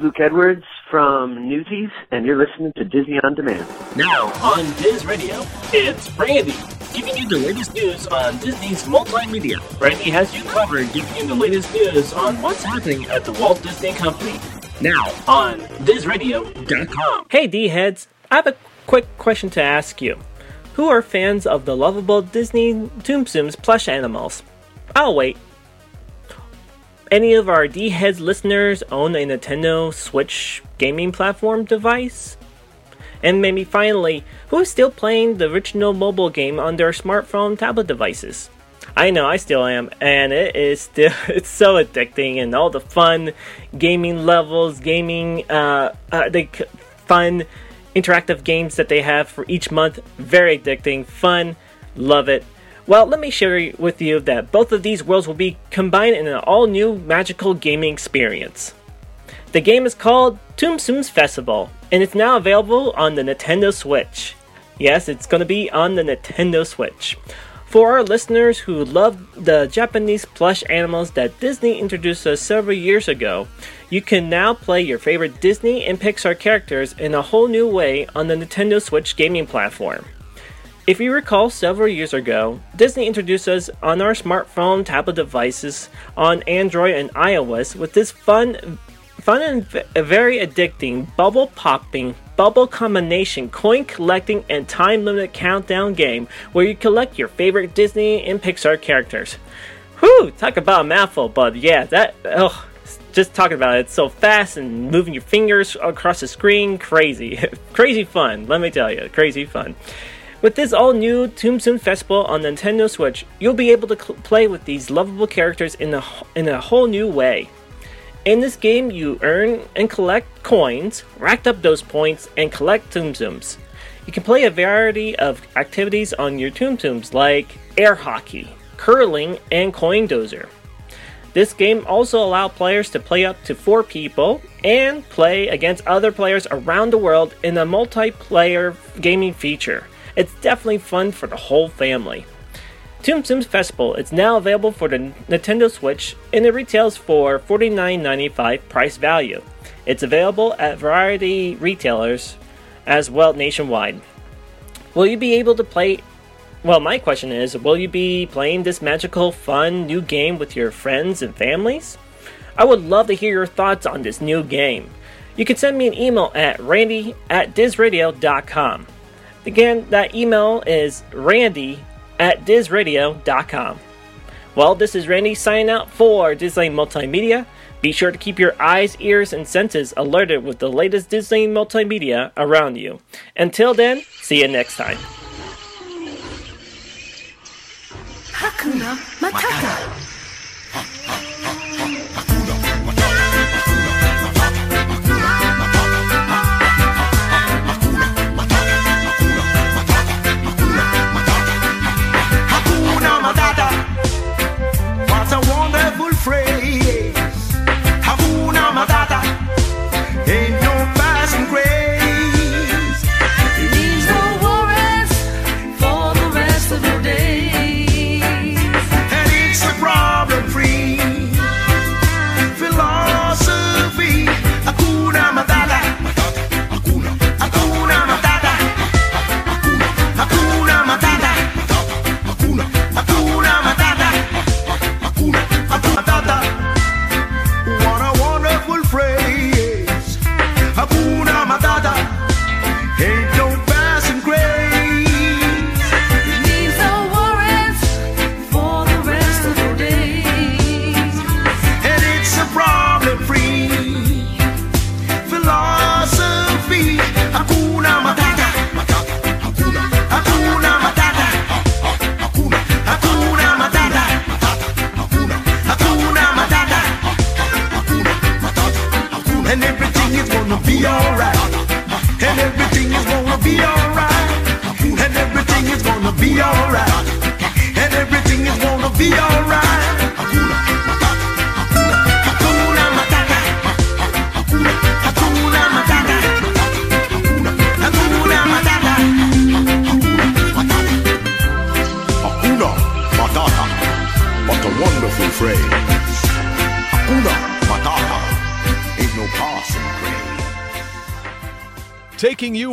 is Luke Edwards from Newsies, and you're listening to Disney On Demand. Now on Diz Radio, it's Randy, giving you the latest news on Disney's multimedia. Randy has you covered, giving you the latest news on what's happening at the Walt Disney Company. Now on DizRadio.com. Hey D heads, I have a quick question to ask you. Who are fans of the lovable Disney Tsum Tsums plush animals? I'll wait. Any of our D heads listeners own a Nintendo Switch gaming platform device? And maybe finally, who is still playing the original mobile game on their smartphone tablet devices? I know I still am, and it is still [laughs] it's so addicting and all the fun gaming levels, gaming uh, uh the fun interactive games that they have for each month. Very addicting, fun, love it. Well, let me share with you that both of these worlds will be combined in an all new magical gaming experience. The game is called Tsum's Festival, and it's now available on the Nintendo Switch. Yes, it's going to be on the Nintendo Switch. For our listeners who love the Japanese plush animals that Disney introduced us several years ago, you can now play your favorite Disney and Pixar characters in a whole new way on the Nintendo Switch gaming platform. If you recall, several years ago, Disney introduced us on our smartphone tablet devices on Android and iOS with this fun, fun and very addicting bubble popping, bubble combination, coin collecting, and time limited countdown game where you collect your favorite Disney and Pixar characters. Whew, talk about a mouthful, but yeah, that, ugh, just talking about it, it's so fast and moving your fingers across the screen, crazy. [laughs] crazy fun, let me tell you, crazy fun. With this all new Tsum Festival on Nintendo Switch, you'll be able to cl- play with these lovable characters in a, in a whole new way. In this game, you earn and collect coins, rack up those points, and collect Tsums. You can play a variety of activities on your Tsums like air hockey, curling, and coin dozer. This game also allows players to play up to four people and play against other players around the world in a multiplayer gaming feature. It's definitely fun for the whole family. Tsum Tsum's Festival is now available for the Nintendo Switch and it retails for $49.95 price value. It's available at variety retailers as well nationwide. Will you be able to play? Well, my question is will you be playing this magical, fun new game with your friends and families? I would love to hear your thoughts on this new game. You can send me an email at randy at dizradio.com. Again, that email is randy at dizradio.com. Well, this is Randy signing out for Disney Multimedia. Be sure to keep your eyes, ears, and senses alerted with the latest Disney multimedia around you. Until then, see you next time. Hakuna Matata.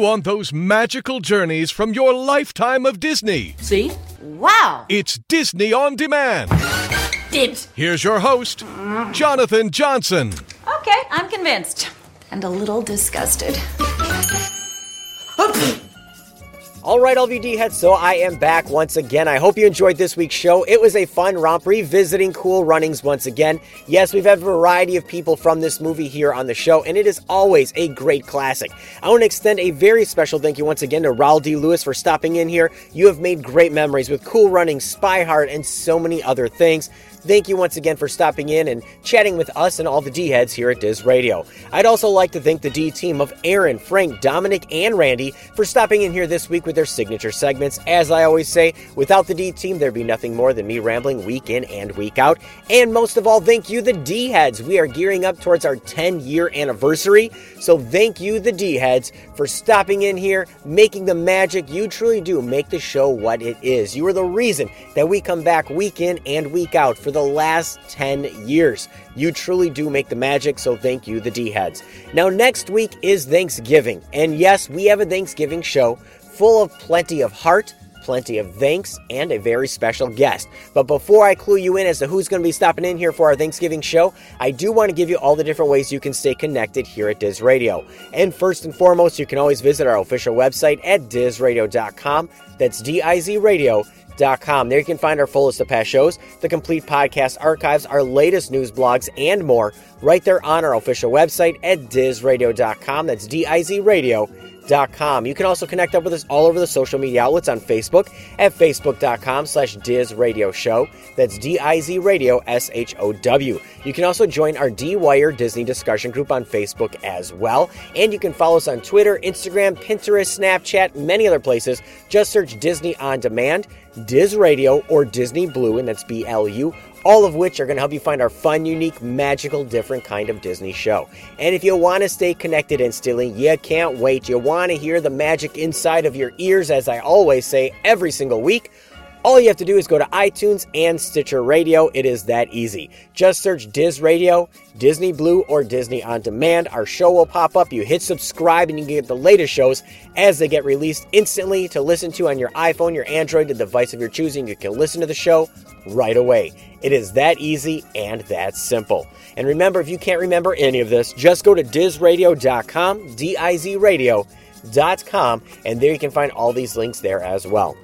On those magical journeys from your lifetime of Disney. See? Wow. It's Disney on Demand. Dibs. Here's your host, Jonathan Johnson. Okay, I'm convinced. And a little disgusted. All right, all of you D heads, so I am back once again. I hope you enjoyed this week's show. It was a fun romp revisiting cool runnings once again. Yes, we've had a variety of people from this movie here on the show, and it is always a great classic. I want to extend a very special thank you once again to Rawle D. Lewis for stopping in here. You have made great memories with Cool Runnings, Spy Hard, and so many other things. Thank you once again for stopping in and chatting with us and all the D heads here at Diz Radio. I'd also like to thank the D team of Erin, Frank, Domenic, and Randy for stopping in here this week with their signature segments. As I always say, without the D team, there'd be nothing more than me rambling week in and week out. And most of all, thank you, the D heads. We are gearing up towards our 10 year anniversary. So thank you, the D heads, for stopping in here, making the magic. You truly do make the show what it is. You are the reason that we come back week in and week out for the last 10 years. You truly do make the magic, so thank you, the D heads. Now, next week is Thanksgiving, and yes, we have a Thanksgiving show full of plenty of heart. Plenty of thanks and a very special guest. But before I clue you in as to who's going to be stopping in here for our Thanksgiving show, I do want to give you all the different ways you can stay connected here at Diz Radio. And first and foremost, you can always visit our official website at dizradio.com. That's D I Z Radio. Com. There you can find our full list of past shows, the complete podcast archives, our latest news blogs, and more right there on our official website at dizradio.com. That's D I Z Radio. You can also connect up with us all over the social media outlets on Facebook at facebook.com slash Diz Radio Show. That's D-I-Z Radio S-H-O-W. You can also join our D-Wire Disney discussion group on Facebook as well. And you can follow us on Twitter, Instagram, Pinterest, Snapchat, many other places. Just search Disney On Demand, Diz Radio, or Disney Blu, and that's B-L-U all of which are going to help you find our fun, unique, magical, different kind of Disney show. And if you want to stay connected instantly, you can't wait. You want to hear the magic inside of your ears, as I always say every single week. All you have to do is go to iTunes and Stitcher Radio. It is that easy. Just search Diz Radio, Disney Blu, or Disney On Demand. Our show will pop up. You hit subscribe and you can get the latest shows as they get released instantly to listen to on your iPhone, your Android, the device of your choosing. You can listen to the show right away. It is that easy and that simple. And remember, if you can't remember any of this, just go to dizradio.com, D I Z radio.com, and there you can find all these links there as well.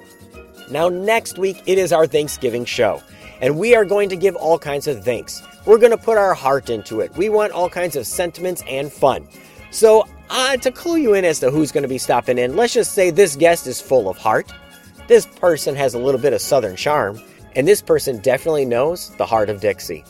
Now, next week, it is our Thanksgiving show, and we are going to give all kinds of thanks. We're going to put our heart into it. We want all kinds of sentiments and fun. So, uh, to clue you in as to who's going to be stopping in, let's just say this guest is full of heart. This person has a little bit of Southern charm, and this person definitely knows the heart of Dixie.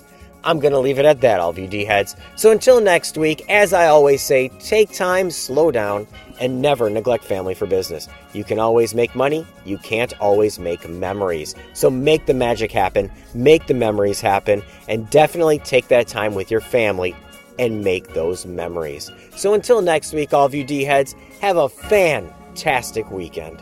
I'm going to leave it at that, all of you D heads. So until next week, as I always say, take time, slow down, and never neglect family for business. You can always make money, you can't always make memories. So make the magic happen, make the memories happen, and definitely take that time with your family and make those memories. So until next week, all of you D heads, have a fantastic weekend.